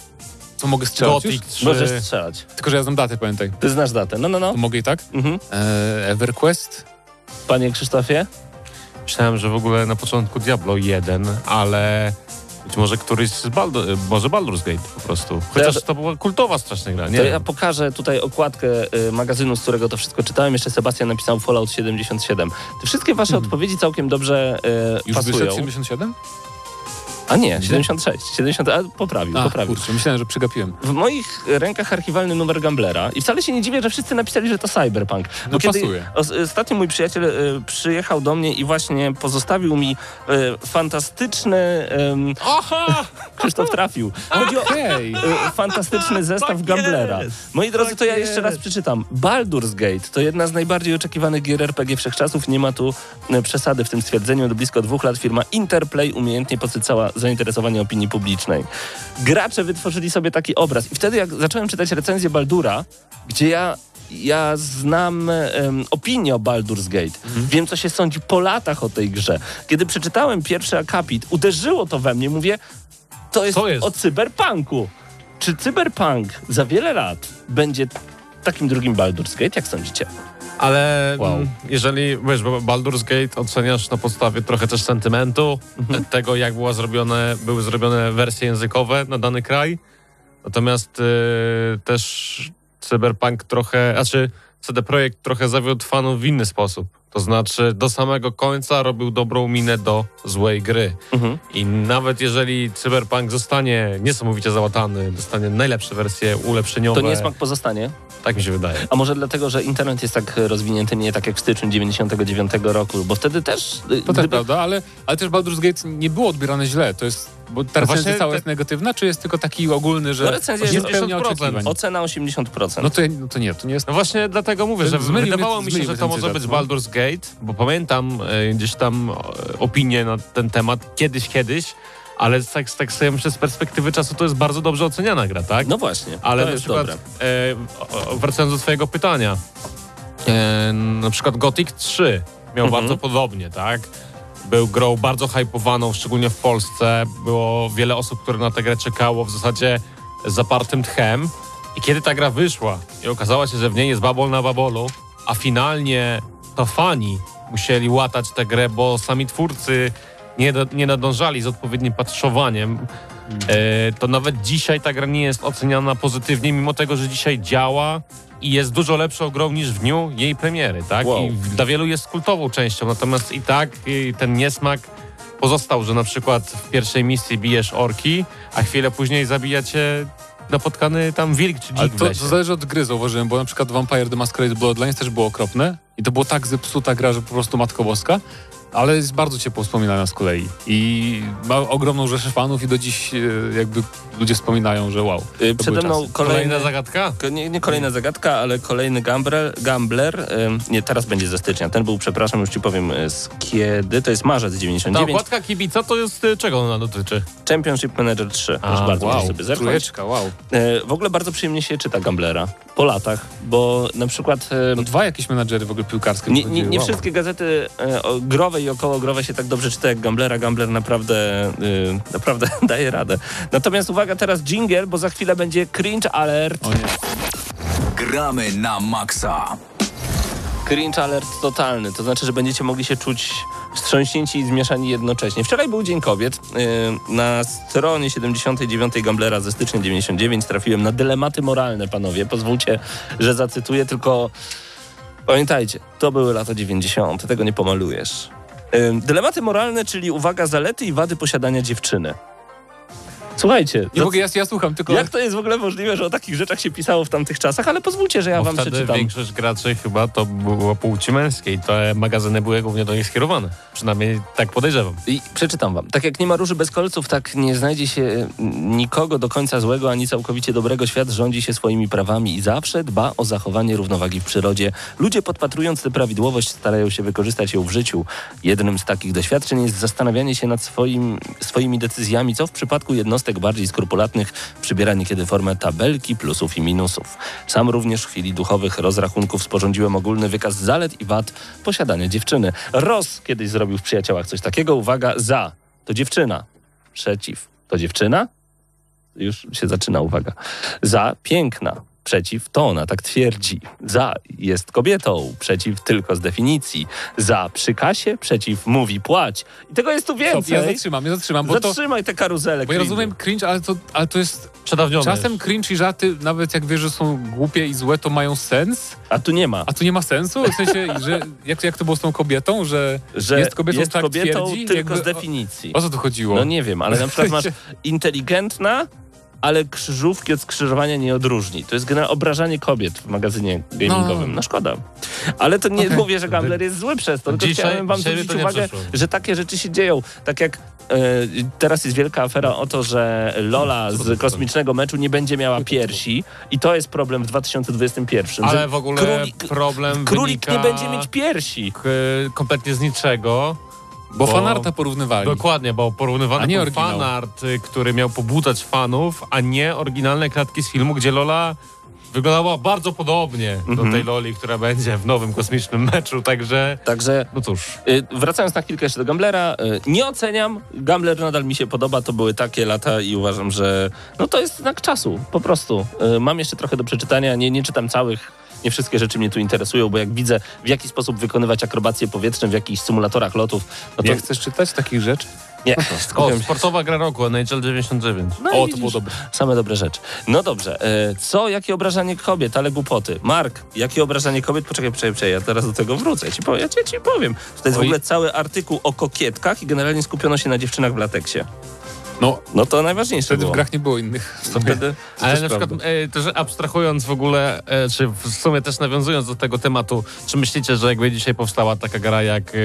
co mogę strzelać już? Gothic 3. Możesz strzelać. Tylko, że ja znam datę, pamiętaj. Ty znasz datę. No, no, no. To mogę i tak? Mhm. E, EverQuest? Panie Krzysztofie? Myślałem, że w ogóle na początku Diablo 1, ale być może któryś z Baldur, może Baldur's Gate po prostu. Chociaż ja- to była kultowa strasznie gra, nie To ja pokażę tutaj okładkę y, magazynu, z którego to wszystko czytałem. Jeszcze Sebastian napisał Fallout 77. Te wszystkie wasze odpowiedzi całkiem dobrze y, Już pasują. wyszedł 77? A nie, 76. 70, a poprawił, A, poprawił. kurczę, myślałem, że przegapiłem. W moich rękach archiwalny numer Gamblera i wcale się nie dziwię, że wszyscy napisali, że to Cyberpunk. Bo No, pasuje. os- ostatnio mój przyjaciel y, przyjechał do mnie i właśnie pozostawił mi y, fantastyczny... ym, Krzysztof trafił. Chodzi o, Hej! Y, fantastyczny zestaw Tak Gamblera. jest. Moi drodzy, to ja Tak jeszcze raz przeczytam. Baldur's Gate to jedna z najbardziej oczekiwanych gier RPG wszechczasów. Nie ma tu y, przesady w tym stwierdzeniu. Od blisko dwóch lat firma Interplay umiejętnie podsycała zainteresowanie opinii publicznej. Gracze wytworzyli sobie taki obraz. I wtedy jak zacząłem czytać recenzję Baldura, gdzie ja ja znam em, opinię o Baldur's Gate. Wiem, co się sądzi po latach o tej grze. Kiedy przeczytałem pierwszy akapit, uderzyło to we mnie. Mówię, to jest, jest? o cyberpunku. Czy cyberpunk za wiele lat będzie takim drugim Baldur's Gate? Jak sądzicie? Ale Wow. mm, jeżeli, wiesz, bo Baldur's Gate oceniasz na podstawie trochę też sentymentu, Mhm. tego jak była zrobione, były zrobione wersje językowe na dany kraj. Natomiast y, też Cyberpunk trochę, znaczy CD Projekt trochę zawiódł fanów w inny sposób. To znaczy do samego końca robił dobrą minę do złej gry. Mhm. I nawet jeżeli Cyberpunk zostanie niesamowicie załatany, dostanie najlepsze wersje ulepszeniowe, To nie smak pozostanie? tak mi się wydaje. A może dlatego, że internet jest tak rozwinięty, nie tak jak w styczniu 99 roku, bo wtedy też... y, To też prawda, ale, ale też Baldur's Gate nie było odbierane źle. To jest Bo ta recenzja właśnie cała te- jest negatywna, czy jest tylko taki ogólny, że No recenzja nie jest spełnia 80%. oczekiwań? Ocena 80%. No to, no to nie, to nie jest... No właśnie dlatego mówię, że Zmylił wydawało mi się, że to może być no. Baldur's Gate, bo pamiętam e, gdzieś tam e, opinię na ten temat kiedyś, kiedyś, ale tak, tak sobie myślę z perspektywy czasu to jest bardzo dobrze oceniana gra, tak? No właśnie, Ale to na przykład, dobre. e, wracając do twojego pytania, e, na przykład Gothic 3 miał Mhm. bardzo podobnie, tak? Był grą bardzo hypowaną, szczególnie w Polsce. Było wiele osób, które na tę grę czekało w zasadzie z zapartym tchem. I kiedy ta gra wyszła i okazało się, że w niej jest babol na babolu, a finalnie to fani musieli łatać tę grę, bo sami twórcy nie, do, nie nadążali z odpowiednim patrzowaniem, to nawet dzisiaj ta gra nie jest oceniana pozytywnie, mimo tego, że dzisiaj działa i jest dużo lepszą grą niż w dniu jej premiery, tak? Wow. I dla wielu jest kultową częścią, natomiast i tak ten niesmak pozostał, że na przykład w pierwszej misji bijesz orki, a chwilę później zabija cię napotkany tam wilk czy Ale dzik w to, to zależy od gry, zauważyłem, bo na przykład Vampire The Masquerade Bloodlines też było okropne i to było tak zepsuta gra, że po prostu Matko Boska, ale jest bardzo ciepło wspominana z kolei i ma ogromną rzeszę fanów i do dziś e, jakby ludzie wspominają, że wow. To Przede mną kolejny... Kolejna zagadka? Nie, nie kolejna zagadka, ale kolejny gambler. gambler nie, teraz będzie ze stycznia. Ten był, przepraszam, już ci powiem y, z kiedy. To jest marzec Ta 99. okładka kibica to jest, czego ona dotyczy? Championship Manager 3. A, bardzo, Wow, wow, sobie zerknąć. trójeczka, wow. W ogóle bardzo przyjemnie się czyta gamblera po latach, bo na przykład... No dwa jakieś menadżery w ogóle piłkarskie. Nie, nie, nie wow. wszystkie gazety e, o- growe i okołogrowe się tak dobrze czyta jak Gamblera. Gambler naprawdę, y, naprawdę daje radę. Natomiast uwaga, teraz jingle, bo za chwilę będzie cringe alert. O nie. Gramy na maksa. Cringe alert totalny, to znaczy, że będziecie mogli się czuć wstrząśnięci i zmieszani jednocześnie. Wczoraj był Dzień Kobiet. Yy, Na stronie 79 Gamblera ze stycznia 99 trafiłem na dylematy moralne, panowie. Pozwólcie, że zacytuję, tylko pamiętajcie, to były lata 90., tego nie pomalujesz. Dylematy moralne, czyli uwaga, zalety i wady posiadania dziewczyny. Słuchajcie, Nie no- mogę, ja, ja słucham, tylko... jak to jest w ogóle możliwe, że o takich rzeczach się pisało w tamtych czasach, ale pozwólcie, że ja Bo wam wtedy przeczytam. większość graczy chyba to było płci męskiej. Te magazyny były głównie do nich skierowane. Przynajmniej tak podejrzewam. I przeczytam wam. Tak jak nie ma róży bez kolców, tak nie znajdzie się mm, nikogo do końca złego ani całkowicie dobrego. Świat rządzi się swoimi prawami i zawsze dba o zachowanie równowagi w przyrodzie. Ludzie podpatrując tę prawidłowość starają się wykorzystać ją w życiu. Jednym z takich doświadczeń jest zastanawianie się nad swoim, swoimi decyzjami, co w przypadku jednostek bardziej skrupulatnych przybiera niekiedy formę tabelki plusów i minusów. Sam również w chwili duchowych rozrachunków sporządziłem ogólny wykaz zalet i wad posiadania dziewczyny. Ross kiedyś zrobił w przyjaciołach coś takiego. Uwaga, za to dziewczyna. Przeciw to dziewczyna. Już się zaczyna uwaga. Za piękna. Przeciw to ona tak twierdzi. Za jest kobietą. Przeciw tylko z definicji. Za przy kasie. Przeciw mówi płać. I tego jest tu Stop, więcej. ja zatrzymam, ja zatrzymam, bo to... Zatrzymaj tę karuzelę. Bo ja rozumiem cringe, ale to, ale to jest... Przedawnione Czasem jest. cringe i żarty, nawet jak wiesz, że są głupie i złe, to mają sens, A tu nie ma. a tu nie ma sensu? W sensie, że jak, jak to było z tą kobietą, że, Że jest kobietą, tak kobietą twierdzi? tylko Jakby z definicji. O, o co tu chodziło? No nie wiem, ale na przykład masz inteligentna, ale krzyżówki od skrzyżowania nie odróżni. To jest generalnie obrażanie kobiet w magazynie gamingowym. No. No, szkoda. Ale to nie Okej. mówię, że Gambler jest zły przez to, tylko Dzisiaj- chciałem wam zwrócić uwagę, że takie rzeczy się dzieją. Tak jak e, teraz jest wielka afera o to, że Lola z kosmicznego meczu nie będzie miała piersi i to jest problem w 2021. Ale w ogóle królik, problem królik wynika nie będzie mieć piersi. k- kompletnie z niczego. Bo bo- fanarta porównywali. Dokładnie, bo porównywany A nie był fanart, y, który miał pobudzać fanów, a nie oryginalne klatki z filmu, gdzie Lola wyglądała bardzo podobnie Mhm. do tej Loli, która będzie w nowym kosmicznym meczu, także Także no cóż. Y, Wracając na chwilkę jeszcze do Gamblera, y, nie oceniam. Gambler nadal mi się podoba, to były takie lata i uważam, że no to jest znak czasu, po prostu. Y, Mam jeszcze trochę do przeczytania, nie, nie czytam całych, nie wszystkie rzeczy mnie tu interesują, bo jak widzę w jaki sposób wykonywać akrobacje powietrzne w jakichś symulatorach lotów, no to Nie chcesz czytać takich rzeczy? nie, O, skupiam się. sportowa gra roku, NHL 99. No o, to było dobre. Same dobre rzeczy. No dobrze, y, co, jakie obrażanie kobiet, ale głupoty. Mark, jakie obrażanie kobiet? Poczekaj, poczekaj, poczekaj, ja teraz do tego wrócę. Ja ci, powiem, ja ci, ci powiem. Tutaj jest w Oj. ogóle cały artykuł o kokietkach i generalnie skupiono się na dziewczynach w lateksie. No, No to najważniejsze wtedy było. w grach nie było innych. Wtedy, Ale na przykład e, też abstrahując w ogóle, e, czy w sumie też nawiązując do tego tematu, czy myślicie, że jakby dzisiaj powstała taka gra jak e,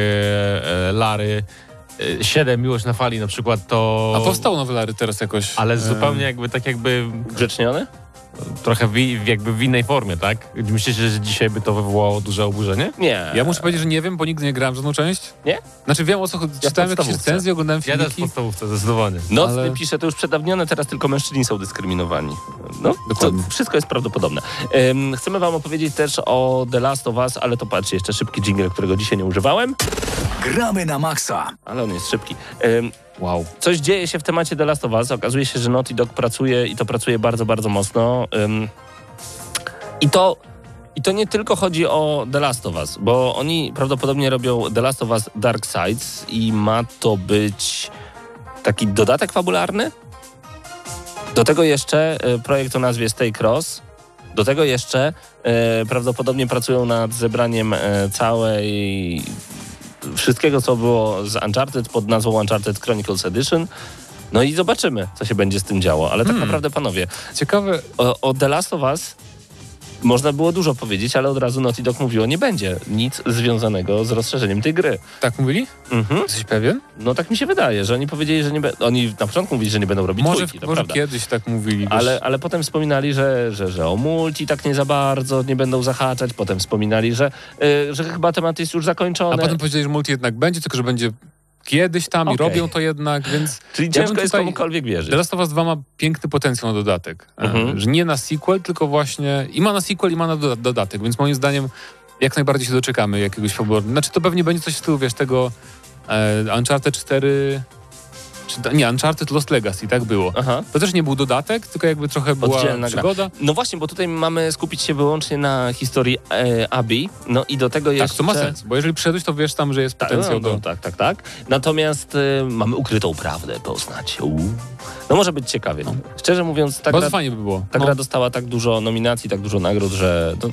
e, Lary y, 7 Miłość na fali na przykład to... A powstał nowy Larry teraz jakoś. Ale e, zupełnie jakby tak jakby Grzeczniony? Trochę w, jakby w innej formie, tak? Myślicie, że dzisiaj by to wywołało duże oburzenie? Nie. Ja muszę powiedzieć, że nie wiem, bo nigdy nie grałem w żadną część. Nie? Znaczy wiem o co chodzi. Ja w Czytałem jakieś recenzje, oglądałem Ja też w filmiki. podstawówce, zdecydowanie. Nocny Ale- pisze, to już przedawnione, teraz tylko mężczyźni są dyskryminowani. No, to Dokładnie. wszystko jest prawdopodobne. Ym, chcemy wam opowiedzieć też o The Last of Us, ale to patrzcie, jeszcze szybki jingle, którego dzisiaj nie używałem, Gramy na maksa. ale on jest szybki. Ym, Wow. coś dzieje się w temacie The Last of Us. Okazuje się, że Naughty Dog pracuje i to pracuje bardzo, bardzo mocno. I to... I to nie tylko chodzi o The Last of Us, bo oni prawdopodobnie robią The Last of Us Dark Sides i ma to być taki dodatek fabularny. Do tego jeszcze e, projekt o nazwie Stay Cross. Do tego jeszcze e, prawdopodobnie pracują nad zebraniem e, całej wszystkiego, co było z Uncharted pod nazwą Uncharted Chronicles Edition. No i zobaczymy, co się będzie z tym działo. Ale tak Hmm. naprawdę, panowie, Ciekawe, o, o The Last of Us można było dużo powiedzieć, ale od razu Naughty Dog mówiło, nie będzie nic związanego z rozszerzeniem tej gry. tak mówili? Mhm. Jesteś pewien? No tak mi się wydaje, że oni powiedzieli, że nie będą. Oni na początku mówili, że nie będą robić Może, dwójki, to może prawda. kiedyś tak mówili. Ale, ale potem wspominali, że, że, że o multi tak nie za bardzo nie będą zahaczać. Potem wspominali, że, y, że chyba temat jest już zakończony. A potem powiedzieli, że multi jednak będzie, tylko że będzie kiedyś tam i Okej. robią to jednak, więc... Czyli Ja ciężko jest komukolwiek wierzyć. The Last of Us 2 ma piękny potencjał na dodatek. E, Mhm. Że nie na sequel, tylko właśnie i ma na sequel, i ma na doda- dodatek, więc moim zdaniem jak najbardziej się doczekamy jakiegoś fabularnego. Znaczy to pewnie będzie coś w stylu, wiesz, tego e, Uncharted 4... Czy, to- nie, Uncharted Lost Legacy, tak było. Aha. To też nie był dodatek, tylko jakby trochę była Oddzielna gra. przygoda. No właśnie, bo tutaj mamy skupić się wyłącznie na historii e, Abi. No i do tego jeszcze... Tak, to ma sens, bo jeżeli przyszedłeś, to wiesz tam, że jest Tak, potencjał no, no, do... tak, tak, tak. Natomiast e, mamy ukrytą prawdę poznać. Uuu. No może być ciekawie. Szczerze mówiąc, ta gra, fajnie by było. ta No. gra dostała tak dużo nominacji, tak dużo nagród, że no,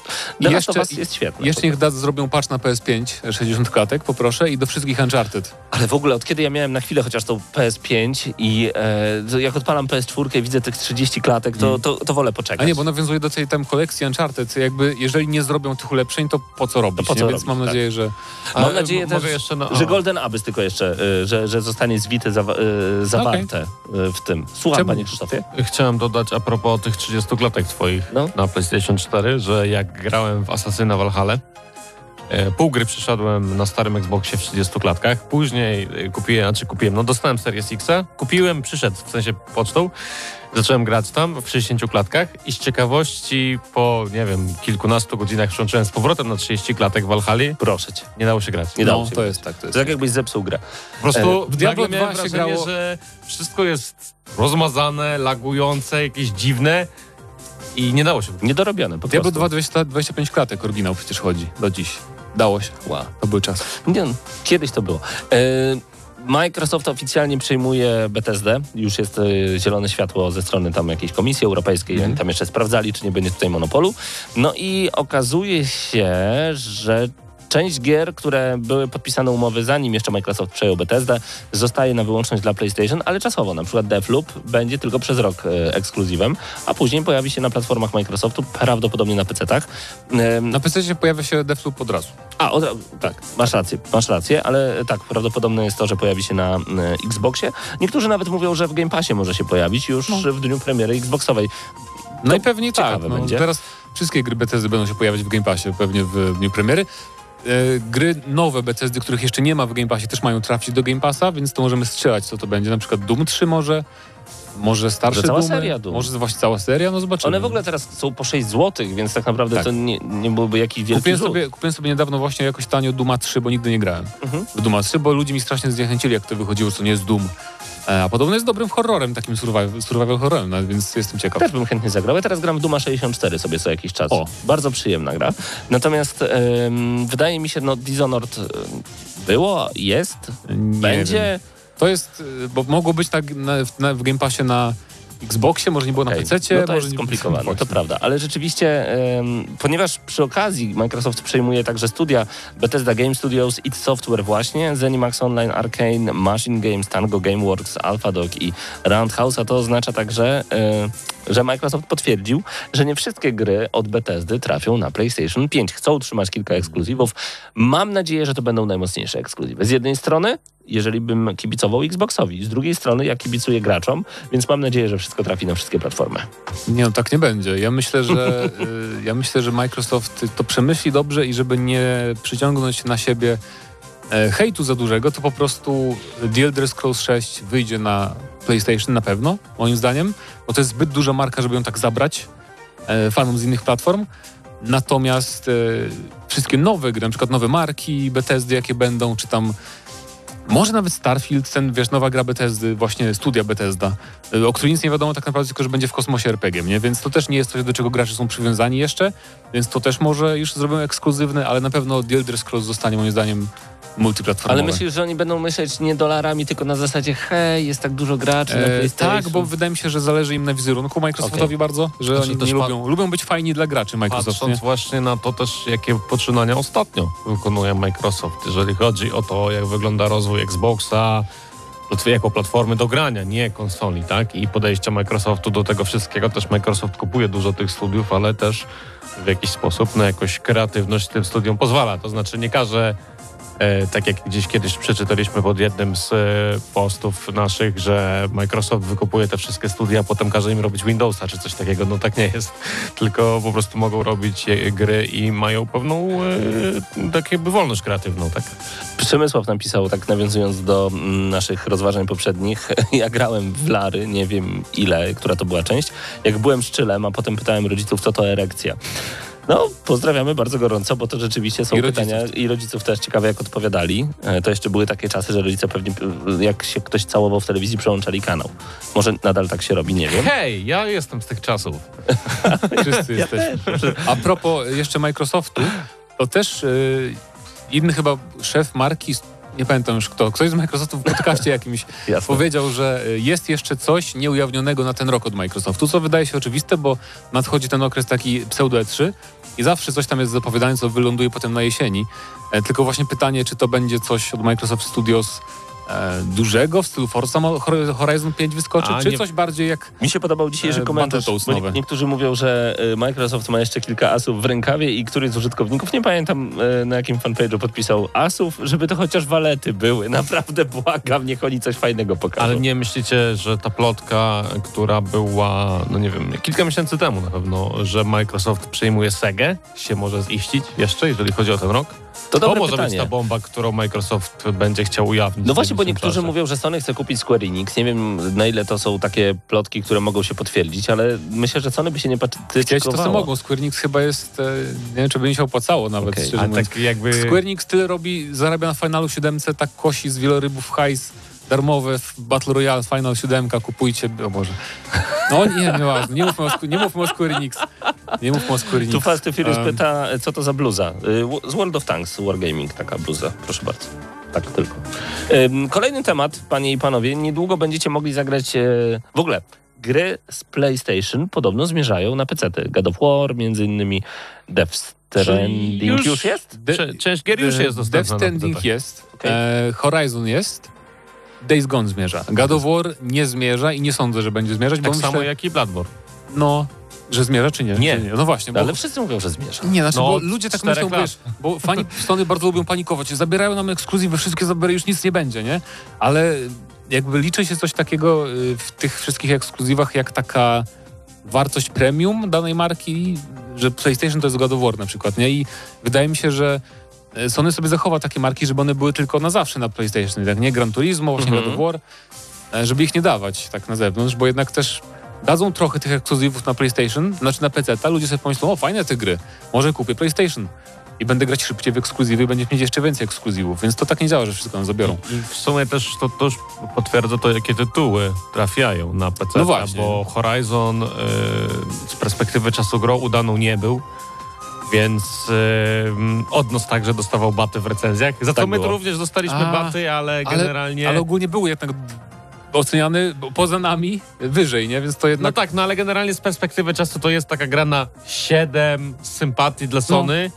The jeszcze- jest świetna. Jeszcze niech da, zrobią patch na PS5, 60 klatek, poproszę, i do wszystkich Uncharted. Ale w ogóle od kiedy ja miałem na chwilę chociaż tą PS5 i e, jak odpalam PS4 i widzę tych 30 klatek, to, to, to wolę poczekać. Mm. A nie, bo nawiązuje do tej tam kolekcji Uncharted. Jakby, jeżeli nie zrobią tych ulepszeń, to po co robić? po co robić, Więc mam tak. nadzieję, że... Mam Ale nadzieję m- też, jeszcze na- że. Golden Abyss tylko jeszcze, y, że, że zostanie zwite, zawa- y, zawarte y, w tym. Słucham, Czemu? panie Krzysztofie. Chciałem dodać a propos tych 30 klatek twoich No. na PlayStation 4, że jak grałem w Asasyna Valhalla, pół gry przeszedłem na starym Xboxie w 30 klatkach, później e, kupiłem, znaczy kupiłem, no dostałem Series X, kupiłem, przyszedł w sensie pocztą, zacząłem grać tam w 60 klatkach i z ciekawości po, nie wiem, kilkunastu godzinach przyłączyłem z powrotem na 30 klatek w Valhalla, Proszę cię. nie dało się grać. Nie dało no, się to grać. jest tak. To jest. Tak jakbyś zepsuł grę. Po prostu w Diablo nagle miałem 2 się wrażenie, grało- że wszystko jest rozmazane, lagujące, jakieś dziwne i nie dało się. Niedorobione po Diablo prostu. 2 20, 25 klatek oryginał przecież chodzi do dziś. Dało się. Wow. To były czasy. Nie, no, kiedyś to było. E, Microsoft oficjalnie przejmuje BTSD. Już jest e, zielone światło ze strony tam jakiejś Komisji Europejskiej. Mhm. Oni tam jeszcze sprawdzali, czy nie będzie tutaj monopolu. No i okazuje się, że część gier, które były podpisane umowy zanim jeszcze Microsoft przejął Bethesda, zostaje na wyłączność dla PlayStation, ale czasowo. Na przykład Deathloop będzie tylko przez rok e, ekskluzywem, a później pojawi się na platformach Microsoftu, prawdopodobnie na PC-tach. Em, Na PC pojawia się Deathloop od razu. a, od, tak, masz rację, masz rację, ale tak, prawdopodobne jest to, że pojawi się na e, Xboxie. Niektórzy nawet mówią, że w Game Passie może się pojawić już w dniu premiery Xboxowej. Najpewniej tak. ciekawe No, będzie. Teraz wszystkie gry Bethesdy będą się pojawiać w Game Passie pewnie w dniu premiery. E, gry nowe Bethesdy, których jeszcze nie ma w Game Passie, też mają trafić do Game Passa, więc to możemy strzelać, co to będzie. Na przykład Doom 3 może, może starsze cała Doomy, seria Doom. Może właśnie cała seria, no zobaczymy. One w ogóle teraz są po 6 zł, więc tak naprawdę Tak. to nie, nie byłby jakiś wielki Kupiłem sobie, kupiłem sobie niedawno właśnie jakoś tanio Duma 3, bo nigdy nie grałem Mhm. w Duma 3, bo ludzie mi strasznie zniechęcili, jak to wychodziło, że to nie jest Doom. E, A podobno jest dobrym horrorem, takim survival, survival horrorem, no, więc jestem ciekaw. Też bym chętnie zagrał. Ja teraz gram Duma 64 sobie co jakiś czas. O. Bardzo przyjemna gra. Natomiast em, wydaje mi się, no Dishonored było, jest, Nie będzie... Wiem. To jest, bo mogło być tak na, na, w Game Passie na Xboxie, może nie było na Okej, PC. No to może jest skomplikowane, to prawda. Ale rzeczywiście, em, ponieważ przy okazji Microsoft przejmuje także studia Bethesda Game Studios, id Software właśnie, Zenimax Online, Arcane, Machine Games, Tango Gameworks, AlphaDog i Roundhouse, a to oznacza także e, że Microsoft potwierdził, że nie wszystkie gry od Bethesdy trafią na PlayStation 5. Chcą utrzymać kilka ekskluzywów. Mam nadzieję, że to będą najmocniejsze ekskluzywy. Z jednej strony, jeżeli bym kibicował Xboxowi, z drugiej strony ja kibicuję graczom, więc mam nadzieję, że wszystko trafi na wszystkie platformy. Nie, no tak nie będzie. Ja myślę, że y, ja myślę, że Microsoft to przemyśli dobrze i żeby nie przyciągnąć na siebie hejtu za dużego, to po prostu The Elder Scrolls 6 wyjdzie na PlayStation na pewno, moim zdaniem, bo to jest zbyt duża marka, żeby ją tak zabrać e, fanom z innych platform. Natomiast e, wszystkie nowe gry, na przykład nowe marki Bethesdy, jakie będą, czy tam może nawet Starfield, ten, wiesz, nowa gra Bethesdy, właśnie studia Bethesda, o której nic nie wiadomo tak naprawdę, tylko że będzie w kosmosie RPG, nie? Więc to też nie jest coś, do czego gracze są przywiązani jeszcze, więc to też może już zrobią ekskluzywny, ale na pewno The Elder Scrolls zostanie moim zdaniem multiplatformowy. Ale myślisz, że oni będą myśleć nie dolarami, tylko na zasadzie hej, jest tak dużo graczy na E, PlayStation. tak, bo wydaje mi się, że zależy im na wizerunku Microsoftowi Okej. bardzo, że Znaczy oni też nie pa- lubią, lubią być fajni dla graczy Microsoft, nie? Patrząc właśnie na to też, jakie poczynania ostatnio wykonuje Microsoft, jeżeli chodzi o to, jak wygląda rozwój Xboxa jako platformy do grania, nie konsoli, tak? I podejście Microsoftu do tego wszystkiego. Też Microsoft kupuje dużo tych studiów, ale też w jakiś sposób na jakąś kreatywność tym studiom pozwala. To znaczy nie każe tak jak gdzieś kiedyś przeczytaliśmy pod jednym z e, postów naszych, że Microsoft wykupuje te wszystkie studia, potem każe im robić Windowsa czy coś takiego. No tak nie jest. Tylko po prostu mogą robić e, gry i mają pewną e, tak wolność kreatywną, tak? Przemysław napisał, tak nawiązując do mm, naszych rozważań poprzednich, ja grałem w Lary, nie wiem ile, która to była część, jak byłem szczylem, a potem pytałem rodziców, co to erekcja. No, pozdrawiamy bardzo gorąco, bo to rzeczywiście są I rodziców. pytania i rodziców też ciekawe, jak odpowiadali. E, To jeszcze były takie czasy, że rodzice pewnie, e, jak się ktoś całował w telewizji, przełączali kanał. Może nadal tak się robi, nie wiem. Hej, ja jestem z tych czasów. Wszyscy jesteśmy. A propos jeszcze Microsoftu, to też y, inny chyba szef marki, nie pamiętam już kto, ktoś z Microsoftu w podcaście jakimś powiedział, że jest jeszcze coś nieujawnionego na ten rok od Microsoftu, co wydaje się oczywiste, bo nadchodzi ten okres taki pseudo E3 i zawsze coś tam jest zapowiadane, co wyląduje potem na jesieni. E, tylko właśnie pytanie, czy to będzie coś od Microsoft Studios e, dużego w stylu Forza Horizon 5 wyskoczy, A, czy nie- coś bardziej jak Mi się podobał dzisiejszy E, komentarz, bo nie- niektórzy mówią, że e, Microsoft ma jeszcze kilka asów w rękawie i któryś z użytkowników, nie pamiętam e, na jakim fanpage'u podpisał asów, żeby to chociaż walety były. Naprawdę błagam, niech oni coś fajnego pokażą. Ale nie myślicie, że ta plotka, która była, no nie wiem, kilka miesięcy temu na pewno, że Microsoft przejmuje Segę, się może ziścić jeszcze, jeżeli chodzi o ten rok? To To może pytanie. być ta bomba, którą Microsoft będzie chciał ujawnić. No właśnie, bo niektórzy czasie. mówią, że Sony chce kupić Square Enix. Nie wiem, na ile to są takie plotki, które mogą się potwierdzić, ale myślę, że Sony by się nie Chcieć to co mogą. Square Enix chyba jest, e, nie wiem, czy by mi się opłacało nawet, szczerze A tak jakby... Square Enix tyle robi, zarabia na Finalu 7, tak kosi z wielorybów hajs darmowe w Battle Royale Final 7, kupujcie, o Boże. No nie, nieważne, nie mówmy o, nie mówmy o Square Enix. Nie mówmy o Square Enix. Tu Fast and Furious pyta, co to za bluza? Y, Z World of Tanks, Wargaming, taka bluza. Proszę bardzo. Tak tylko. Kolejny temat, panie i panowie. Niedługo będziecie mogli zagrać e, w ogóle gry z PlayStation podobno zmierzają na PC. God of War, między innymi Death Stranding już, już- jest? De- Część gier już jest dostępna Death Stranding jest, Okej. e, Horizon jest, Days Gone zmierza. God of War nie zmierza i nie sądzę, że będzie zmierzać, bo Tak myślę, samo jak i Bloodborne. no, że zmierza czy nie? Nie. Czy No właśnie, bo Ale wszyscy mówią, że zmierza. Nie, znaczy, No, bo ludzie tak myślą, lat. wiesz, bo fani Sony bardzo lubią panikować. Zabierają nam ekskluzywy, wszystkie zabierają, już nic nie będzie, nie? Ale jakby liczy się coś takiego y, w tych wszystkich ekskluzywach, jak taka wartość premium danej marki, że PlayStation to jest God of War na przykład, nie? I wydaje mi się, że Sony sobie zachowa takie marki, żeby one były tylko na zawsze na PlayStation, tak nie? Gran Turismo, właśnie Mhm. God of War, e, żeby ich nie dawać tak na zewnątrz, bo jednak też dadzą trochę tych ekskluzywów na PlayStation, znaczy na PC, a ludzie sobie pomyślą, o fajne te gry, może kupię PlayStation i będę grać szybciej w ekskluzywy i będzie mieć jeszcze więcej ekskluzywów, więc to tak nie działa, że wszystko nam zabiorą. I w sumie też to też potwierdza to, jakie tytuły trafiają na PC, No właśnie. bo Horizon y, z perspektywy czasu grą udaną nie był. Więc y, odnos także dostawał baty w recenzjach. Za to Tak my tu było. również dostaliśmy A, baty, ale generalnie. Ale ogólnie był jednak oceniany bo poza nami wyżej, nie? Więc to No jednak... tak, no ale generalnie z perspektywy czasu to jest taka gra na 7 sympatii dla Sony.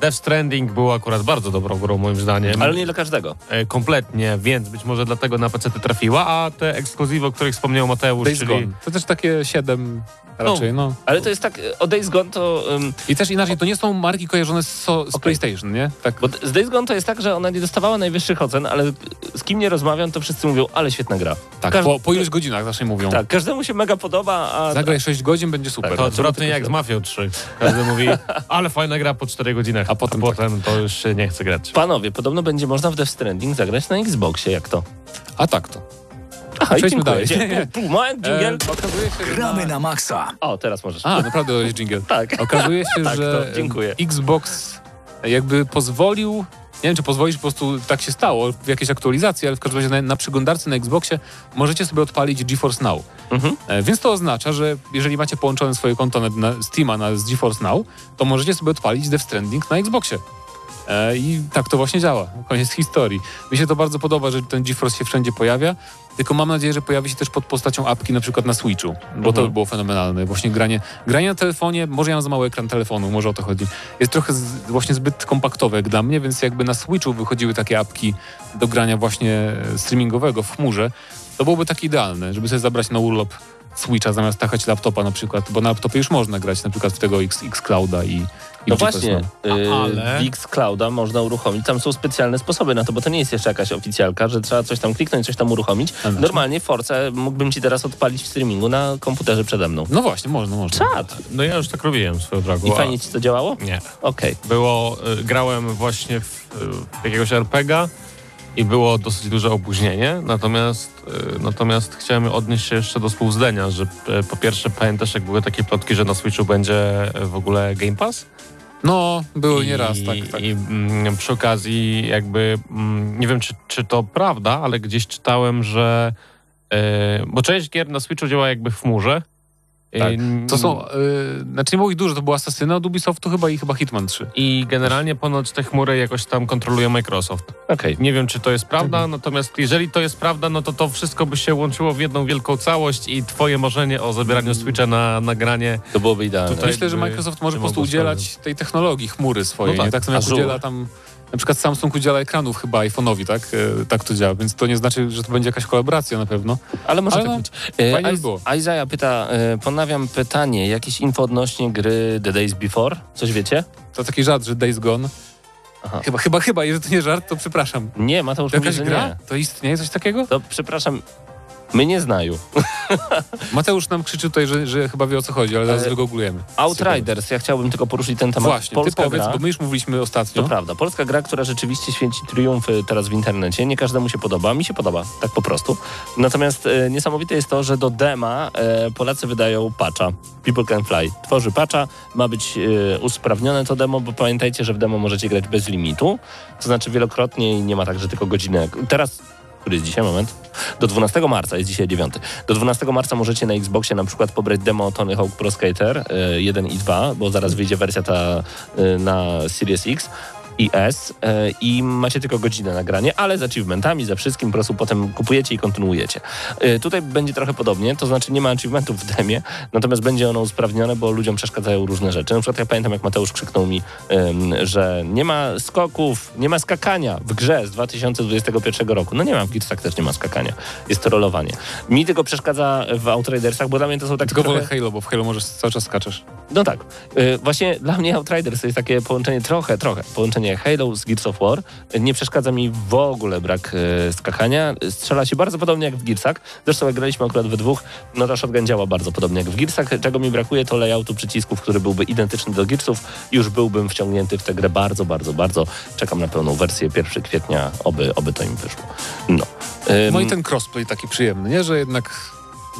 Death Stranding był akurat bardzo dobrą grą moim zdaniem. Ale nie dla każdego. E, Kompletnie, więc być może dlatego na PC trafiła, a te ekskluzywy, o których wspomniał Mateusz, Days czyli... Gone. To też takie 7 raczej, no. Ale to jest tak, o Days Gone to... ym, I też inaczej, to nie są marki kojarzone z, so, z PlayStation, nie? Tak. Bo z Days Gone to jest tak, że ona nie dostawała najwyższych ocen, ale z kim nie rozmawiam, to wszyscy mówią, ale świetna gra. Tak, Każ- po, po iluś godzinach zawsze mówią. Tak, każdemu się mega podoba, a... Zagraj 6 godzin, będzie super. To odwrotnie jak z Mafią 3. Każdy mówi, ale fajna gra po 4 godzinach, A potem to już się nie chce grać. Panowie, podobno będzie można w Death Stranding zagrać na Xboxie, jak to? A tak to. Aha, i Przejdźmy dalej. Pół, moment, dżingiel. E, okazuje się, że Gramy na maksa. O, teraz możesz. A, naprawdę to jest jingle. Tak. Okazuje się, Tak, że to dziękuję. Xbox jakby pozwolił, nie wiem czy pozwolić, po prostu tak się stało w jakiejś aktualizacji, ale w każdym razie na, na przeglądarce na Xboxie możecie sobie odpalić GeForce Now. Mhm. E, Więc to oznacza, że jeżeli macie połączone swoje konto na, na Steama na, z GeForce Now, to możecie sobie odpalić Death Stranding na Xboxie. E, I tak to właśnie działa. Koniec historii. Mi się to bardzo podoba, że ten GeForce się wszędzie pojawia, tylko mam nadzieję, że pojawi się też pod postacią apki na przykład na Switchu, bo to by było fenomenalne. Właśnie granie, granie na telefonie, może ja mam za mały ekran telefonu, może o to chodzi. Jest trochę z, właśnie zbyt kompaktowe jak dla mnie, więc jakby na Switchu wychodziły takie apki do grania właśnie streamingowego w chmurze, to byłoby tak idealne, żeby sobie zabrać na urlop Switcha zamiast tachać laptopa na przykład, bo na laptopie już można grać na przykład w tego X, Xclouda i, i No właśnie, yy, ale- w Xclouda można uruchomić, tam są specjalne sposoby na to, bo to nie jest jeszcze jakaś oficjalka, że trzeba coś tam kliknąć, coś tam uruchomić. A znaczy? Normalnie Force mógłbym ci teraz odpalić w streamingu na komputerze przede mną. No właśnie, można, można. Czad! No ja już tak robiłem swoją drogą. I fajnie ci to działało? Nie. Okej. Było, y, grałem właśnie w, y, w jakiegoś RPGa i było dosyć duże opóźnienie, natomiast, y, natomiast chciałem odnieść się jeszcze do spółzdania, że y, po pierwsze pamiętasz jak były takie plotki, że na Switchu będzie y, w ogóle Game Pass? No, było I- nieraz, tak, tak. I mm, przy okazji jakby, mm, nie wiem czy, czy to prawda, ale gdzieś czytałem, że y, bo część gier na Switchu działa jakby w chmurze. Tak. To są, yy, znaczy nie było ich dużo, to była Assassina od Ubisoftu chyba i chyba Hitman 3. I generalnie ponoć te chmury jakoś tam kontroluje Microsoft. Okej. Nie wiem, czy to jest prawda, Mhm. natomiast jeżeli to jest prawda, no to to wszystko by się łączyło w jedną wielką całość i twoje marzenie o zabieraniu Switcha na nagranie. To byłoby idealne. Tutaj- Myślę, że Microsoft może po prostu udzielać tej technologii chmury swojej. No tak, nie? tak samo jak udziela tam, na przykład Samsung udziela ekranów chyba iPhone'owi, tak? E, tak to działa, więc to nie znaczy, że to będzie jakaś kolaboracja na pewno. Ale może Ale tak no, być. E, było. Isaiah pyta, e, ponawiam pytanie, jakieś info odnośnie gry The Days Before? Coś wiecie? To taki żart, że Days Gone. Aha. Chyba, chyba, chyba, jeżeli to nie żart, to przepraszam. Nie, Mateusz To mówi, jakaś że gra? nie. To istnieje coś takiego? To przepraszam, my nie znają. Mateusz nam krzyczy tutaj, że, że chyba wie o co chodzi, ale zaraz Ale- wygooglujemy. Outriders, ja chciałbym tylko poruszyć ten temat. Właśnie, ty Polska powiedz, gra. bo my już mówiliśmy To ostatnio. prawda. Polska gra, która rzeczywiście święci triumfy teraz w internecie. Nie każdemu się podoba. Mi się podoba, tak po prostu. Natomiast e, niesamowite jest to, że do dema e, Polacy wydają patcha. People Can Fly. Tworzy patcha, ma być e, usprawnione to demo, bo pamiętajcie, że w demo możecie grać bez limitu. To znaczy wielokrotnie i nie ma tak, że tylko godzinę. Teraz który jest dzisiaj, moment, do 12 marca, jest dzisiaj 9. Do 12 marca możecie na Xboxie na przykład pobrać demo Tony Hawk Pro Skater e, 1 i 2, bo zaraz wyjdzie wersja ta e, na Series X i S e, i macie tylko godzinę nagranie, ale z achievementami, ze wszystkim po prostu potem kupujecie i kontynuujecie. E, Tutaj będzie trochę podobnie, to znaczy nie ma achievementów w demie, natomiast będzie ono usprawnione, bo ludziom przeszkadzają różne rzeczy. Na przykład ja pamiętam, jak Mateusz krzyknął mi, że nie ma skoków, nie ma skakania w grze z 2021 roku. No nie ma, w Gearsach też nie ma skakania. Jest to rolowanie. Mi tylko przeszkadza w Outridersach, bo dla mnie to są takie Tylko trochę... wolę Halo, bo w Halo możesz cały czas skaczesz. No tak. Y, Właśnie dla mnie Outriders to jest takie połączenie, trochę, trochę, połączenie Halo z Gears of War. Nie przeszkadza mi w ogóle brak y, skakania. Strzela się bardzo podobnie jak w Gearsach. Zresztą jak graliśmy akurat we dwóch, no to shotgun działa bardzo podobnie jak w Gearsach. Czego mi brakuje to layoutu przycisków, który byłby identyczny do Gearsów. Już byłbym wciągnięty w tę grę bardzo, bardzo, bardzo. Czekam na pełną wersję 1 kwietnia, oby, oby to im wyszło. No. Ym, No i ten crossplay taki przyjemny, nie? Że jednak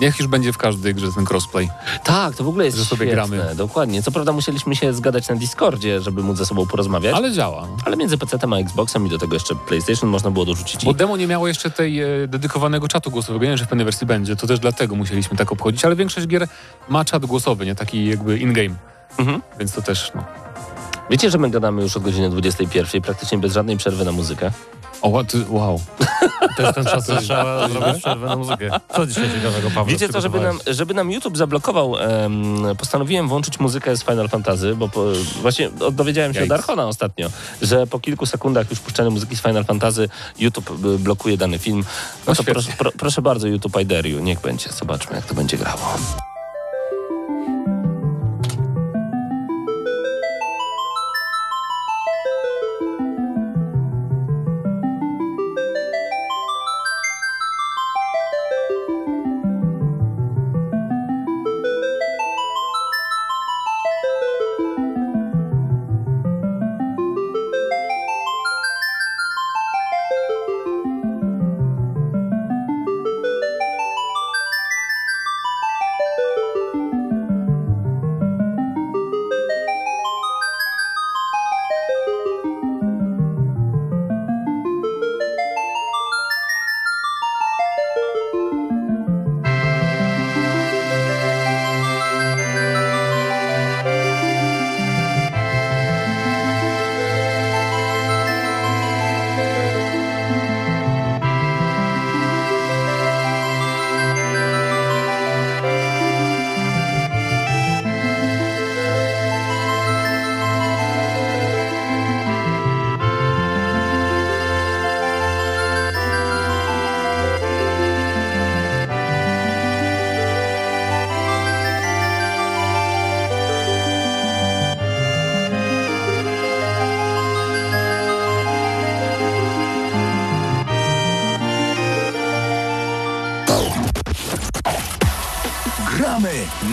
niech już będzie w każdej grze ten crossplay. Tak, to w ogóle jest Że sobie świetne. gramy. Dokładnie. Co prawda musieliśmy się zgadać na Discordzie, żeby móc ze sobą porozmawiać. Ale działa. Ale między PC-tem a Xboxem i do tego jeszcze PlayStation można było dorzucić. Bo I... demo nie miało jeszcze tej e, dedykowanego czatu głosowego. Nie wiem, że w pewnej wersji będzie. To też dlatego musieliśmy tak obchodzić, ale większość gier ma czat głosowy, nie taki jakby in-game. Mhm. Więc to też, no. Wiecie, że my gadamy już od godziny 21, praktycznie bez żadnej przerwy na muzykę. O, wow. To jest ten czas, że trzeba zrobić przerwę na muzykę. Co dzisiaj ciekawego, Paweł? Wiecie co, żeby nam, żeby nam YouTube zablokował, em, postanowiłem włączyć muzykę z Final Fantasy, bo po, właśnie dowiedziałem się Yikes. od Archona ostatnio, że po kilku sekundach już puszczania muzyki z Final Fantasy YouTube y, blokuje dany film. No to świetnie. proszę, pro, proszę bardzo YouTube I dare you, niech będzie. Zobaczmy jak to będzie grało.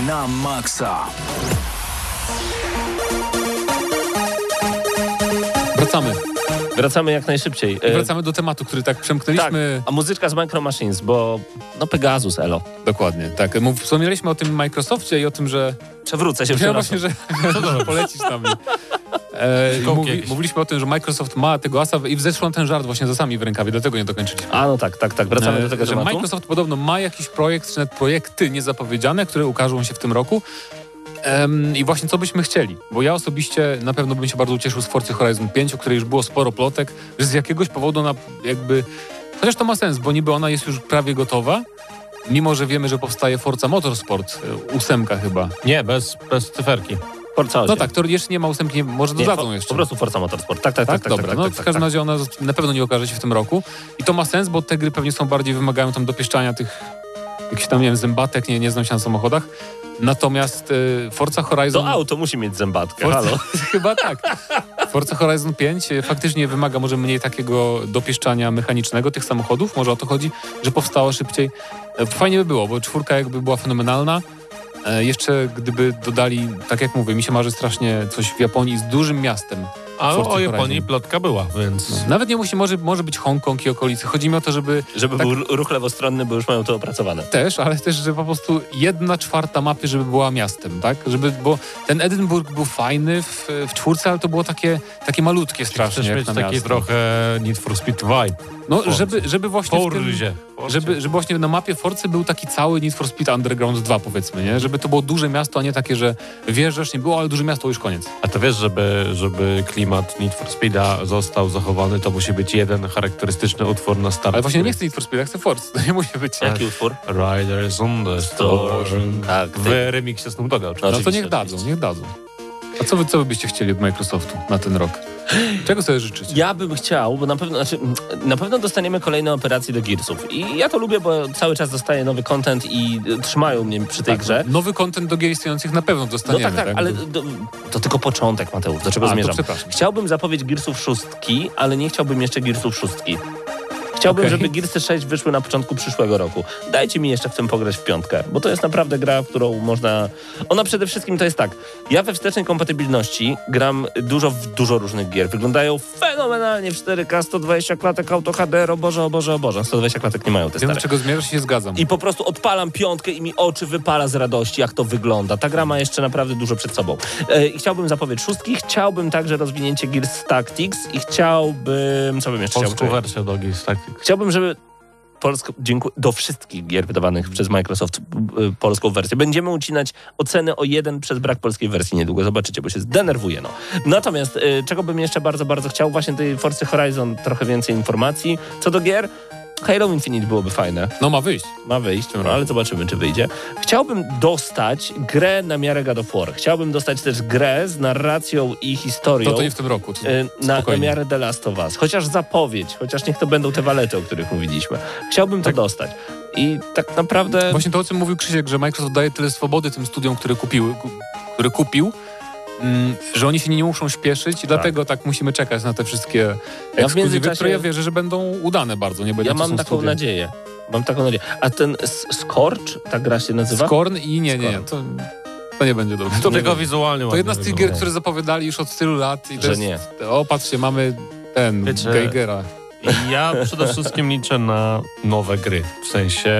Na maksa. Wracamy. Wracamy jak najszybciej. Wracamy do tematu, który tak tak, przemknęliśmy. a muzyczka z Micro Machines, bo no Pegasus, elo. Dokładnie, tak. Mów- Wspomnieliśmy o tym Microsoftie i o tym, że Przewrócę się, Ja właśnie, że polecisz nam. E, mówi, mówiliśmy o tym, że Microsoft ma tego asa i zeszło ten żart właśnie za sami w rękawie, dlatego nie dokończyliśmy. A no tak, tak, tak, wracamy E, do tego że tematu. Microsoft podobno ma jakiś projekt, czy nawet projekty niezapowiedziane, które ukażą się w tym roku. Em, I właśnie co byśmy chcieli, bo ja osobiście na pewno bym się bardzo ucieszył z Forcy Horizon 5, o której już było sporo plotek, że z jakiegoś powodu ona jakby... Chociaż to ma sens, bo niby ona jest już prawie gotowa, mimo że wiemy, że powstaje Forza Motorsport, e, ósemka chyba. Nie, bez, bez cyferki. Forza No 8. tak, to jeszcze nie ma ósemki, nie- może Nie, dodadzą jeszcze. Po prostu Forza Motorsport. Tak, tak, tak. Tak, tak, dobra. tak, no tak, w tak, każdym tak. razie ona na pewno nie okaże się w tym roku. I to ma sens, bo te gry pewnie są bardziej wymagają tam dopieszczania tych jakichś tam, nie wiem, zębatek, nie, nie znam się na samochodach. Natomiast y, Forza Horizon... To auto musi mieć zębatkę, Forza, halo. chyba tak. Forza Horizon 5 y, faktycznie wymaga może mniej takiego dopieszczania mechanicznego tych samochodów. Może o to chodzi, że powstała szybciej. E, Fajnie by było, bo czwórka jakby była fenomenalna. E, Jeszcze gdyby dodali, tak jak mówię, mi się marzy strasznie coś w Japonii z dużym miastem. A Forza o Japonii Horizon. plotka była, więc... Nawet nie musi, może, może być Hongkong i okolice. Chodzi mi o to, żeby Żeby Tak. był ruch lewostronny, bo już mają to opracowane. też, ale też, że po prostu jedna czwarta mapy, żeby była miastem, tak? Żeby, bo ten Edynburg był fajny w, w czwórce, ale to było takie, takie malutkie strasznie, Chcesz mieć taki trochę Need for Speed vibe. No, żeby, żeby właśnie Forzie. żeby, żeby właśnie na mapie Forcy był taki cały Need for Speed Underground 2, powiedzmy, nie? Żeby to było duże miasto, a nie takie, że wjeżdżasz, nie było, ale duże miasto, już koniec. A to wiesz, żeby, żeby klimat Need for Speeda został zachowany, to musi być jeden charakterystyczny utwór na start. Ale właśnie nie chcę Need for Speed, ja chcę Forcy, to nie musi być. Jaki utwór? Riders on the storm. Tak, W ty- remiksie Snoop Dogga No oczywiście. to Oczywiście, niech dadzą, niech dadzą. A co wy, co wy byście chcieli od Microsoftu na ten rok? Czego sobie życzycie? Ja bym chciał, bo na pewno, znaczy, na pewno dostaniemy kolejne operacje do Gearsów. I ja to lubię, bo cały czas dostaję nowy content i y, trzymają mnie przy tej Tak, grze. Nowy kontent do gier istniejących na pewno No dostaniemy. tak, tak, ale to, to tylko początek, Mateusz, do czego A, zmierzam. Chciałbym zapowiedź Gearsów szóstki, ale nie chciałbym jeszcze Gearsów szóstki. Chciałbym, Okej. żeby Gearsy 6 wyszły na początku przyszłego roku. Dajcie mi jeszcze w tym pograć w piątkę, bo to jest naprawdę gra, w którą można... Ona przede wszystkim to jest tak, ja we wstecznej kompatybilności gram dużo w dużo różnych gier. Wyglądają fenomenalnie w 4K, 120 klatek, auto HDR, o Boże, o Boże, o Boże. 120 klatek nie mają te Wiem, do stare. czego zmierzasz się zgadzam. I po prostu odpalam piątkę i mi oczy wypala z radości, jak to wygląda. Ta gra ma jeszcze naprawdę dużo przed sobą. E, I chciałbym zapowiedź szóstki, chciałbym także rozwinięcie Gears Tactics i chciałbym... Co bym jeszcze chciał? Polską wersję do Gears Tactics. Chciałbym, żeby Polsko, dziękuję, do wszystkich gier wydawanych przez Microsoft y, polską wersję. Będziemy ucinać oceny o jeden przez brak polskiej wersji niedługo. Zobaczycie, bo się zdenerwuję. No. Natomiast y, czego bym jeszcze bardzo, bardzo chciał? Właśnie tej Forcy Horizon trochę więcej informacji. Co do gier, Halo Infinite byłoby fajne. No ma wyjść. Ma wyjść, no, ale zobaczymy, czy wyjdzie. Chciałbym dostać grę na miarę God of War. Chciałbym dostać też grę z narracją i historią. To to nie w tym roku. Y, na, na miarę The Last of Us. Chociaż zapowiedź, chociaż niech to będą te walety, o których mówiliśmy. Chciałbym to dostać. I tak naprawdę... Właśnie to, o czym mówił Krzysiek, że Microsoft daje tyle swobody tym studiom, które kupiły, ku- które kupił, że oni się nie muszą śpieszyć i dlatego tak musimy czekać na te wszystkie ekskluzywy, które ja wierzę, że będą udane bardzo. Nie Ja to mam taką studia. nadzieję. Mam taką nadzieję. A ten Scorch, ta gra się nazywa? Skorn i nie, nie, nie, to, to nie będzie dobre. To, będzie. wizualnie to jedna z tych gier, które zapowiadali już od tylu lat i to Że jest, nie. O, patrzcie, mamy ten, Wiecie- Geigera. Ja przede wszystkim liczę na nowe gry. W sensie,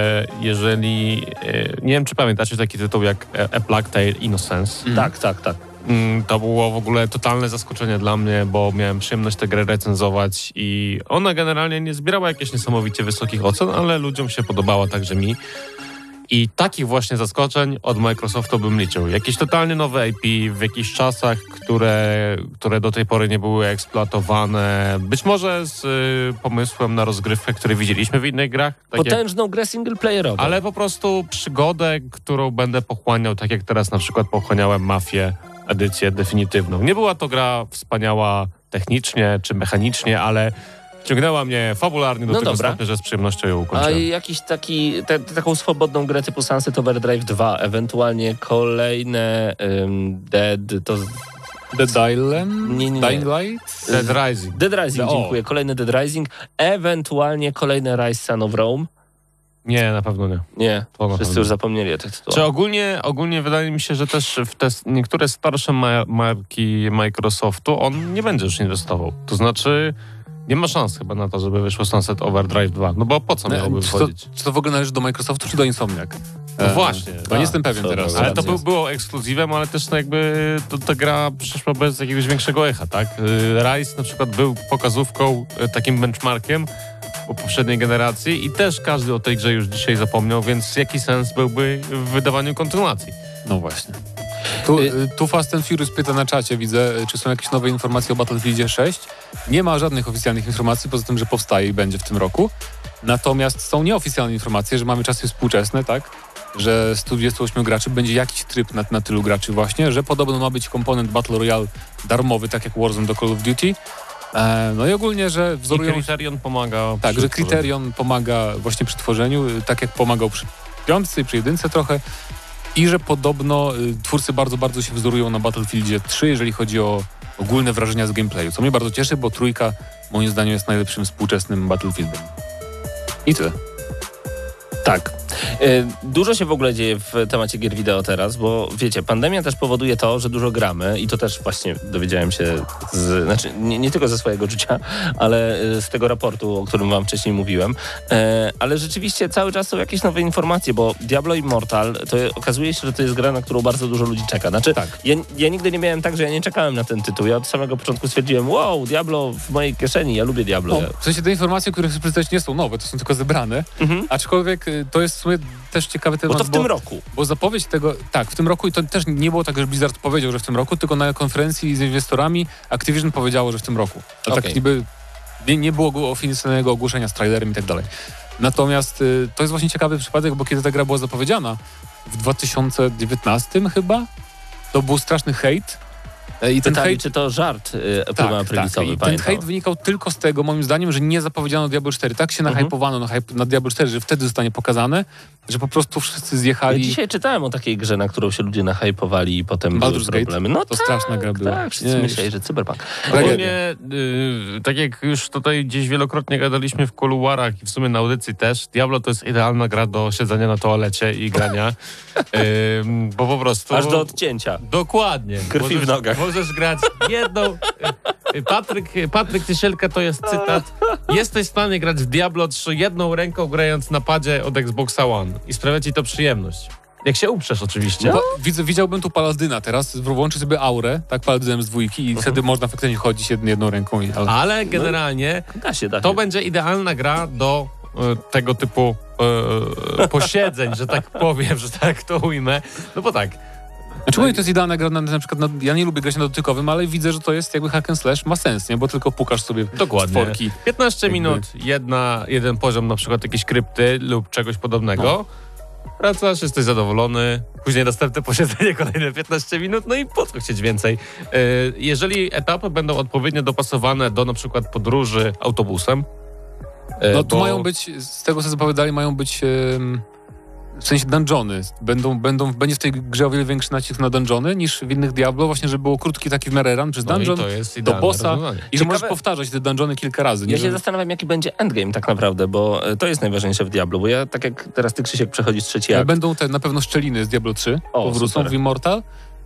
jeżeli... e, Nie wiem, czy pamiętacie taki tytuł jak e, A Plague Tale Innocence. Tak, tak, tak. Mm, To było w ogóle totalne zaskoczenie dla mnie, bo miałem przyjemność tę grę recenzować i ona generalnie nie zbierała jakichś niesamowicie wysokich ocen, ale ludziom się podobała, także mi. I takich właśnie zaskoczeń od Microsoftu bym liczył. Jakieś totalnie nowe IP w jakichś czasach, które, które do tej pory nie były eksploatowane. Być może z y, pomysłem na rozgrywkę, który widzieliśmy w innych grach. Tak jak, Potężną grę singleplayerową. ale po prostu przygodę, którą będę pochłaniał, tak jak teraz na przykład pochłaniałem Mafię edycję definitywną. Nie była to gra wspaniała technicznie czy mechanicznie, ale ciągnęła mnie fabularnie do No tego dobra. stopnia, że z przyjemnością ją A ukończyłem. jakiś taki, te, taką swobodną grę typu Sunset Overdrive 2, ewentualnie kolejne ym, Dead, to Dead Island? Nie, nie, nie. Dying Light? Dead Rising. Dead Rising, O. dziękuję, kolejny Dead Rising, ewentualnie kolejne Rise Son of Rome. Nie, na pewno nie. Nie, To wszyscy pewno. już zapomnieli o tych Czy tytułach. ogólnie, ogólnie wydaje mi się, że też w te niektóre starsze ma marki Microsoftu on nie będzie już inwestował. To znaczy nie ma szans chyba na to, żeby wyszło Sunset Overdrive 2. No bo po co miałoby czy, to, czy to w ogóle należy do Microsoftu, czy do Insomniac? No właśnie. Bo nie A, jestem pewien to teraz. Ale to był, było ekskluzywem, ale też no jakby to, ta gra przeszła bez jakiegoś większego echa, tak? Y, Rise na przykład był pokazówką, y, takim benchmarkiem po poprzedniej generacji i też każdy o tej grze już dzisiaj zapomniał, więc jaki sens byłby w wydawaniu kontynuacji? No właśnie. Tu, Y- y, tu Fast and Furious pyta na czacie, widzę, y, czy są jakieś nowe informacje o Battlefieldzie 6. Nie ma żadnych oficjalnych informacji, poza tym, że powstaje i będzie w tym roku. Natomiast są nieoficjalne informacje, że mamy czasy współczesne, tak? Że z 128 graczy będzie jakiś tryb na, na tylu graczy właśnie, że podobno ma być komponent Battle Royale darmowy, tak jak Warzone do Call of Duty. E, no i ogólnie, że I wzorują Criterion pomaga. tak, że. Criterion pomaga właśnie przy tworzeniu, y, tak jak pomagał przy piątce i przy jedynce trochę. I że podobno y, twórcy bardzo, bardzo się wzorują na Battlefieldzie 3, jeżeli chodzi o ogólne wrażenia z gameplayu. Co mnie bardzo cieszy, bo trójka moim zdaniem jest najlepszym współczesnym Battlefieldem. I tyle. Tak. Y, Dużo się w ogóle dzieje w temacie gier wideo teraz, bo wiecie, pandemia też powoduje to, że dużo gramy i to też właśnie dowiedziałem się, z, znaczy nie, nie tylko ze swojego życia, ale y, z tego raportu, o którym wam wcześniej mówiłem, E, ale rzeczywiście cały czas są jakieś nowe informacje, bo Diablo Immortal, to okazuje się, że to jest gra, na którą bardzo dużo ludzi czeka. Znaczy, Tak. ja, ja nigdy nie miałem tak, że ja nie czekałem na ten tytuł. Ja od samego początku stwierdziłem, wow, Diablo w mojej kieszeni, ja lubię Diablo. No, w sensie te informacje, które chcę przeczytać nie są nowe, to są tylko zebrane. Mhm. Aczkolwiek y, to jest w sumie też ciekawy Bo temat, to w tym roku. Bo zapowiedź tego, tak, w tym roku i to też nie było tak, że Blizzard powiedział, że w tym roku, tylko na konferencji z inwestorami Activision powiedziało, że w tym roku. To Okej. tak niby nie, nie było go- oficjalnego ogłoszenia z trailerem i tak dalej. Natomiast y, to jest właśnie ciekawy przypadek, bo kiedy ta gra była zapowiedziana w 2019 chyba, to był straszny hejt. E, I ten Pytali, hejt czy to żart y, tak, tak, tak. I ten hejt wynikał tylko z tego, moim zdaniem, że nie zapowiedziano Diablo 4. Tak się Mhm. nahypowano na, hype, na Diablo 4, że wtedy zostanie pokazane, że po prostu wszyscy zjechali. Ja dzisiaj czytałem o takiej grze, na którą się ludzie nahypowali i potem były Baldur's Gate? problemy. No To tak, straszna gra była. Tak, wszyscy Nie, myśleli, że cyberpunk. Ogólnie, y, tak jak już tutaj gdzieś wielokrotnie gadaliśmy w kuluarach i w sumie na audycji też, Diablo to jest idealna gra do siedzenia na toalecie i grania, Ym, bo po prostu... Aż do odcięcia. Dokładnie. Krwi możesz, w nogach. Możesz grać jedną... y, y, Patryk, Patryk Tysielka to jest cytat. Jesteś w stanie grać w Diablo 3 jedną ręką grając na padzie od Xboxa One i sprawia ci to przyjemność. Jak się uprzesz oczywiście. Widzę, widziałbym tu Paladyna teraz, włączy sobie aurę, tak, Paladynem z dwójki Mhm. i wtedy można faktycznie chodzić jedną, jedną ręką. I, ale... Ale generalnie Da się, to będzie idealna gra do e, tego typu e, posiedzeń, że tak powiem, że tak to ujmę. No bo tak, Znaczy mówię, to jest idealna gra na, na przykład, na, ja nie lubię grać na dotykowym, ale widzę, że to jest jakby hack and slash, ma sens, nie? Bo tylko pukasz sobie Dokładnie. stworki. 15 Jakby- minut, jedna, jeden poziom na przykład jakiejś krypty lub czegoś podobnego. Wracasz, jesteś zadowolony. Później następne posiedzenie, kolejne 15 minut, no i po co chcieć więcej? E, Jeżeli etapy będą odpowiednio dopasowane do na przykład podróży autobusem, e, No tu bo- mają być, z tego co zapowiadali, mają być em, w sensie dungeony. Będą, będą, będzie w tej grze o wiele większy nacisk na dungeony niż w innych Diablo, właśnie, żeby było krótki taki w miarę run przez no i dungeon to jest do bossa i że możesz powtarzać te dungeony kilka razy. Nie? Ja się Że- zastanawiam, jaki będzie endgame tak naprawdę, bo e, to jest najważniejsze w Diablo, bo ja, tak jak teraz ty, Krzysiek, przechodzisz trzeci akt. Będą te na pewno szczeliny z Diablo 3, O, powrócą super. w Immortal.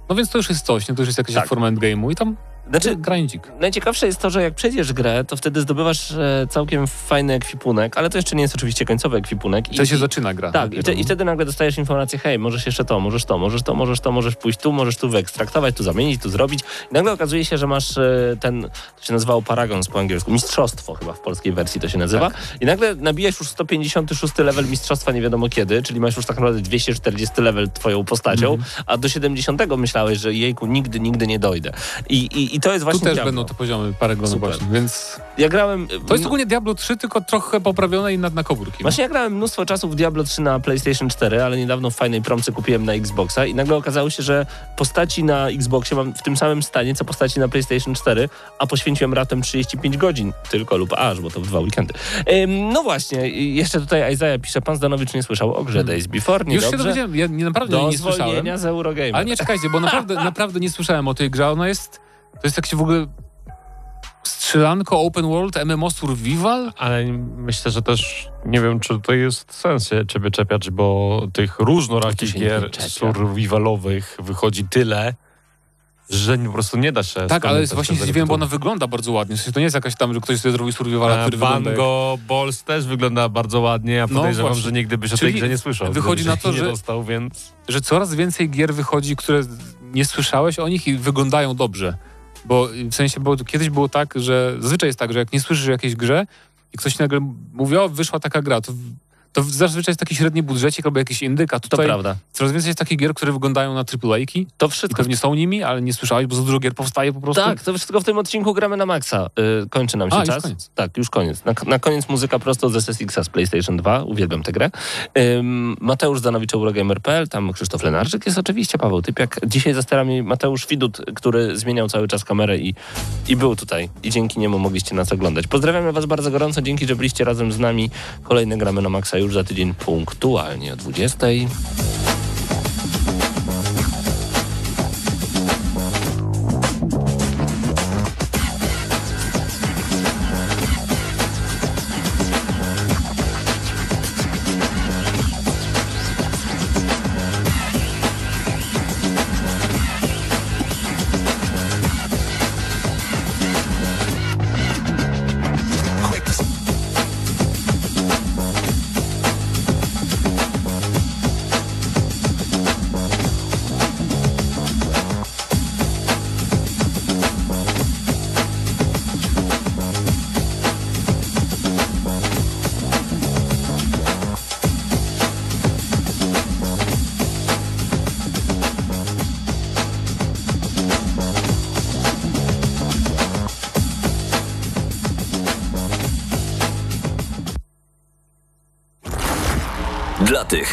No więc to już jest coś, nie? to już jest jakaś Tak. forma endgame'u i tam Znaczy, grindzik. Najciekawsze jest to, że jak przejdziesz grę, to wtedy zdobywasz e, całkiem fajny ekwipunek, ale to jeszcze nie jest oczywiście końcowy ekwipunek. I to się zaczyna gra. Tak, i, te, i wtedy nagle dostajesz informację, hej, możesz jeszcze to, możesz to, możesz to, możesz to, możesz pójść tu, możesz tu wyekstraktować, tu zamienić, tu zrobić. I nagle okazuje się, że masz e, ten, to się nazywało Paragons po angielsku, mistrzostwo chyba w polskiej wersji to się nazywa. I nagle nabijasz już 156 level mistrzostwa nie wiadomo kiedy, czyli masz już tak naprawdę 240 level twoją postacią, a do 70 myślałeś, że jejku, nigdy, nigdy nie dojdę. I, i, i to jest Tu właśnie też Diablo. będą te poziomy Paragonu właśnie, więc Ja grałem... to jest ogólnie Diablo 3, tylko trochę poprawione i na, na komórki. no. Właśnie ja grałem mnóstwo czasu w Diablo 3 na PlayStation 4, ale niedawno w fajnej promce kupiłem na Xboxa i nagle okazało się, że postaci na Xboxie mam w tym samym stanie, co postaci na PlayStation 4, a poświęciłem raptem 35 godzin tylko lub aż, bo to w dwa weekendy. Ym, no właśnie, jeszcze tutaj Isaiah pisze, pan Zdanowicz nie słyszał o grze Days Before, nie Już się dobrze. dowiedziałem, ja nie, naprawdę Do nie słyszałem. zwolnienia z Eurogamer. Ale nie czekajcie, bo naprawdę, naprawdę nie słyszałem o tej grze. Ona jest, to jest tak się w ogóle strzelanko open world, MMO survival? Ale myślę, że też nie wiem, czy to jest sens się ciebie czepiać, bo tych różnorakich gier survivalowych wychodzi tyle, że po prostu nie da się Tak, ale spamiętać właśnie zdziwiłem, bo ona wygląda bardzo ładnie. W sensie to nie jest jakaś tam, że ktoś sobie zrobił survivala, który wygląda jak... Bango Balls też wygląda bardzo ładnie, a No podejrzewam, właśnie. że nigdy byś o tej grze nie słyszał. wychodzi na to, że- dostał, więc... że coraz więcej gier wychodzi, które nie słyszałeś o nich i wyglądają dobrze. Bo w sensie, bo kiedyś było tak, że zazwyczaj jest tak, że jak nie słyszysz o jakiejś grze i ktoś nagle mówi, o wyszła taka gra, to, to zazwyczaj jest taki średni budżecik albo jakiś indyk, a To tutaj prawda. coraz więcej jest takich gier, które wyglądają na AAA-ki To i wszystko pewnie są nimi, ale nie słyszałeś, bo za dużo gier powstaje po prostu. Tak, to wszystko w tym odcinku gramy na maksa. Yy, kończy nam się A, już czas. koniec. Tak, już koniec. Na, na koniec muzyka prosto z SSX-a z PlayStation 2. Uwielbiam tę grę. Ym, Mateusz Zanowicz, Eurogamer.pl, tam Krzysztof Lenarczyk jest oczywiście, Paweł Typiak. Dzisiaj za sterami Mateusz Widut, który zmieniał cały czas kamerę i, i był tutaj. I dzięki niemu mogliście nas oglądać. Pozdrawiamy was bardzo gorąco. Dzięki, że byliście razem z nami. Kolejne gramy na maksa już za tydzień punktualnie o 20.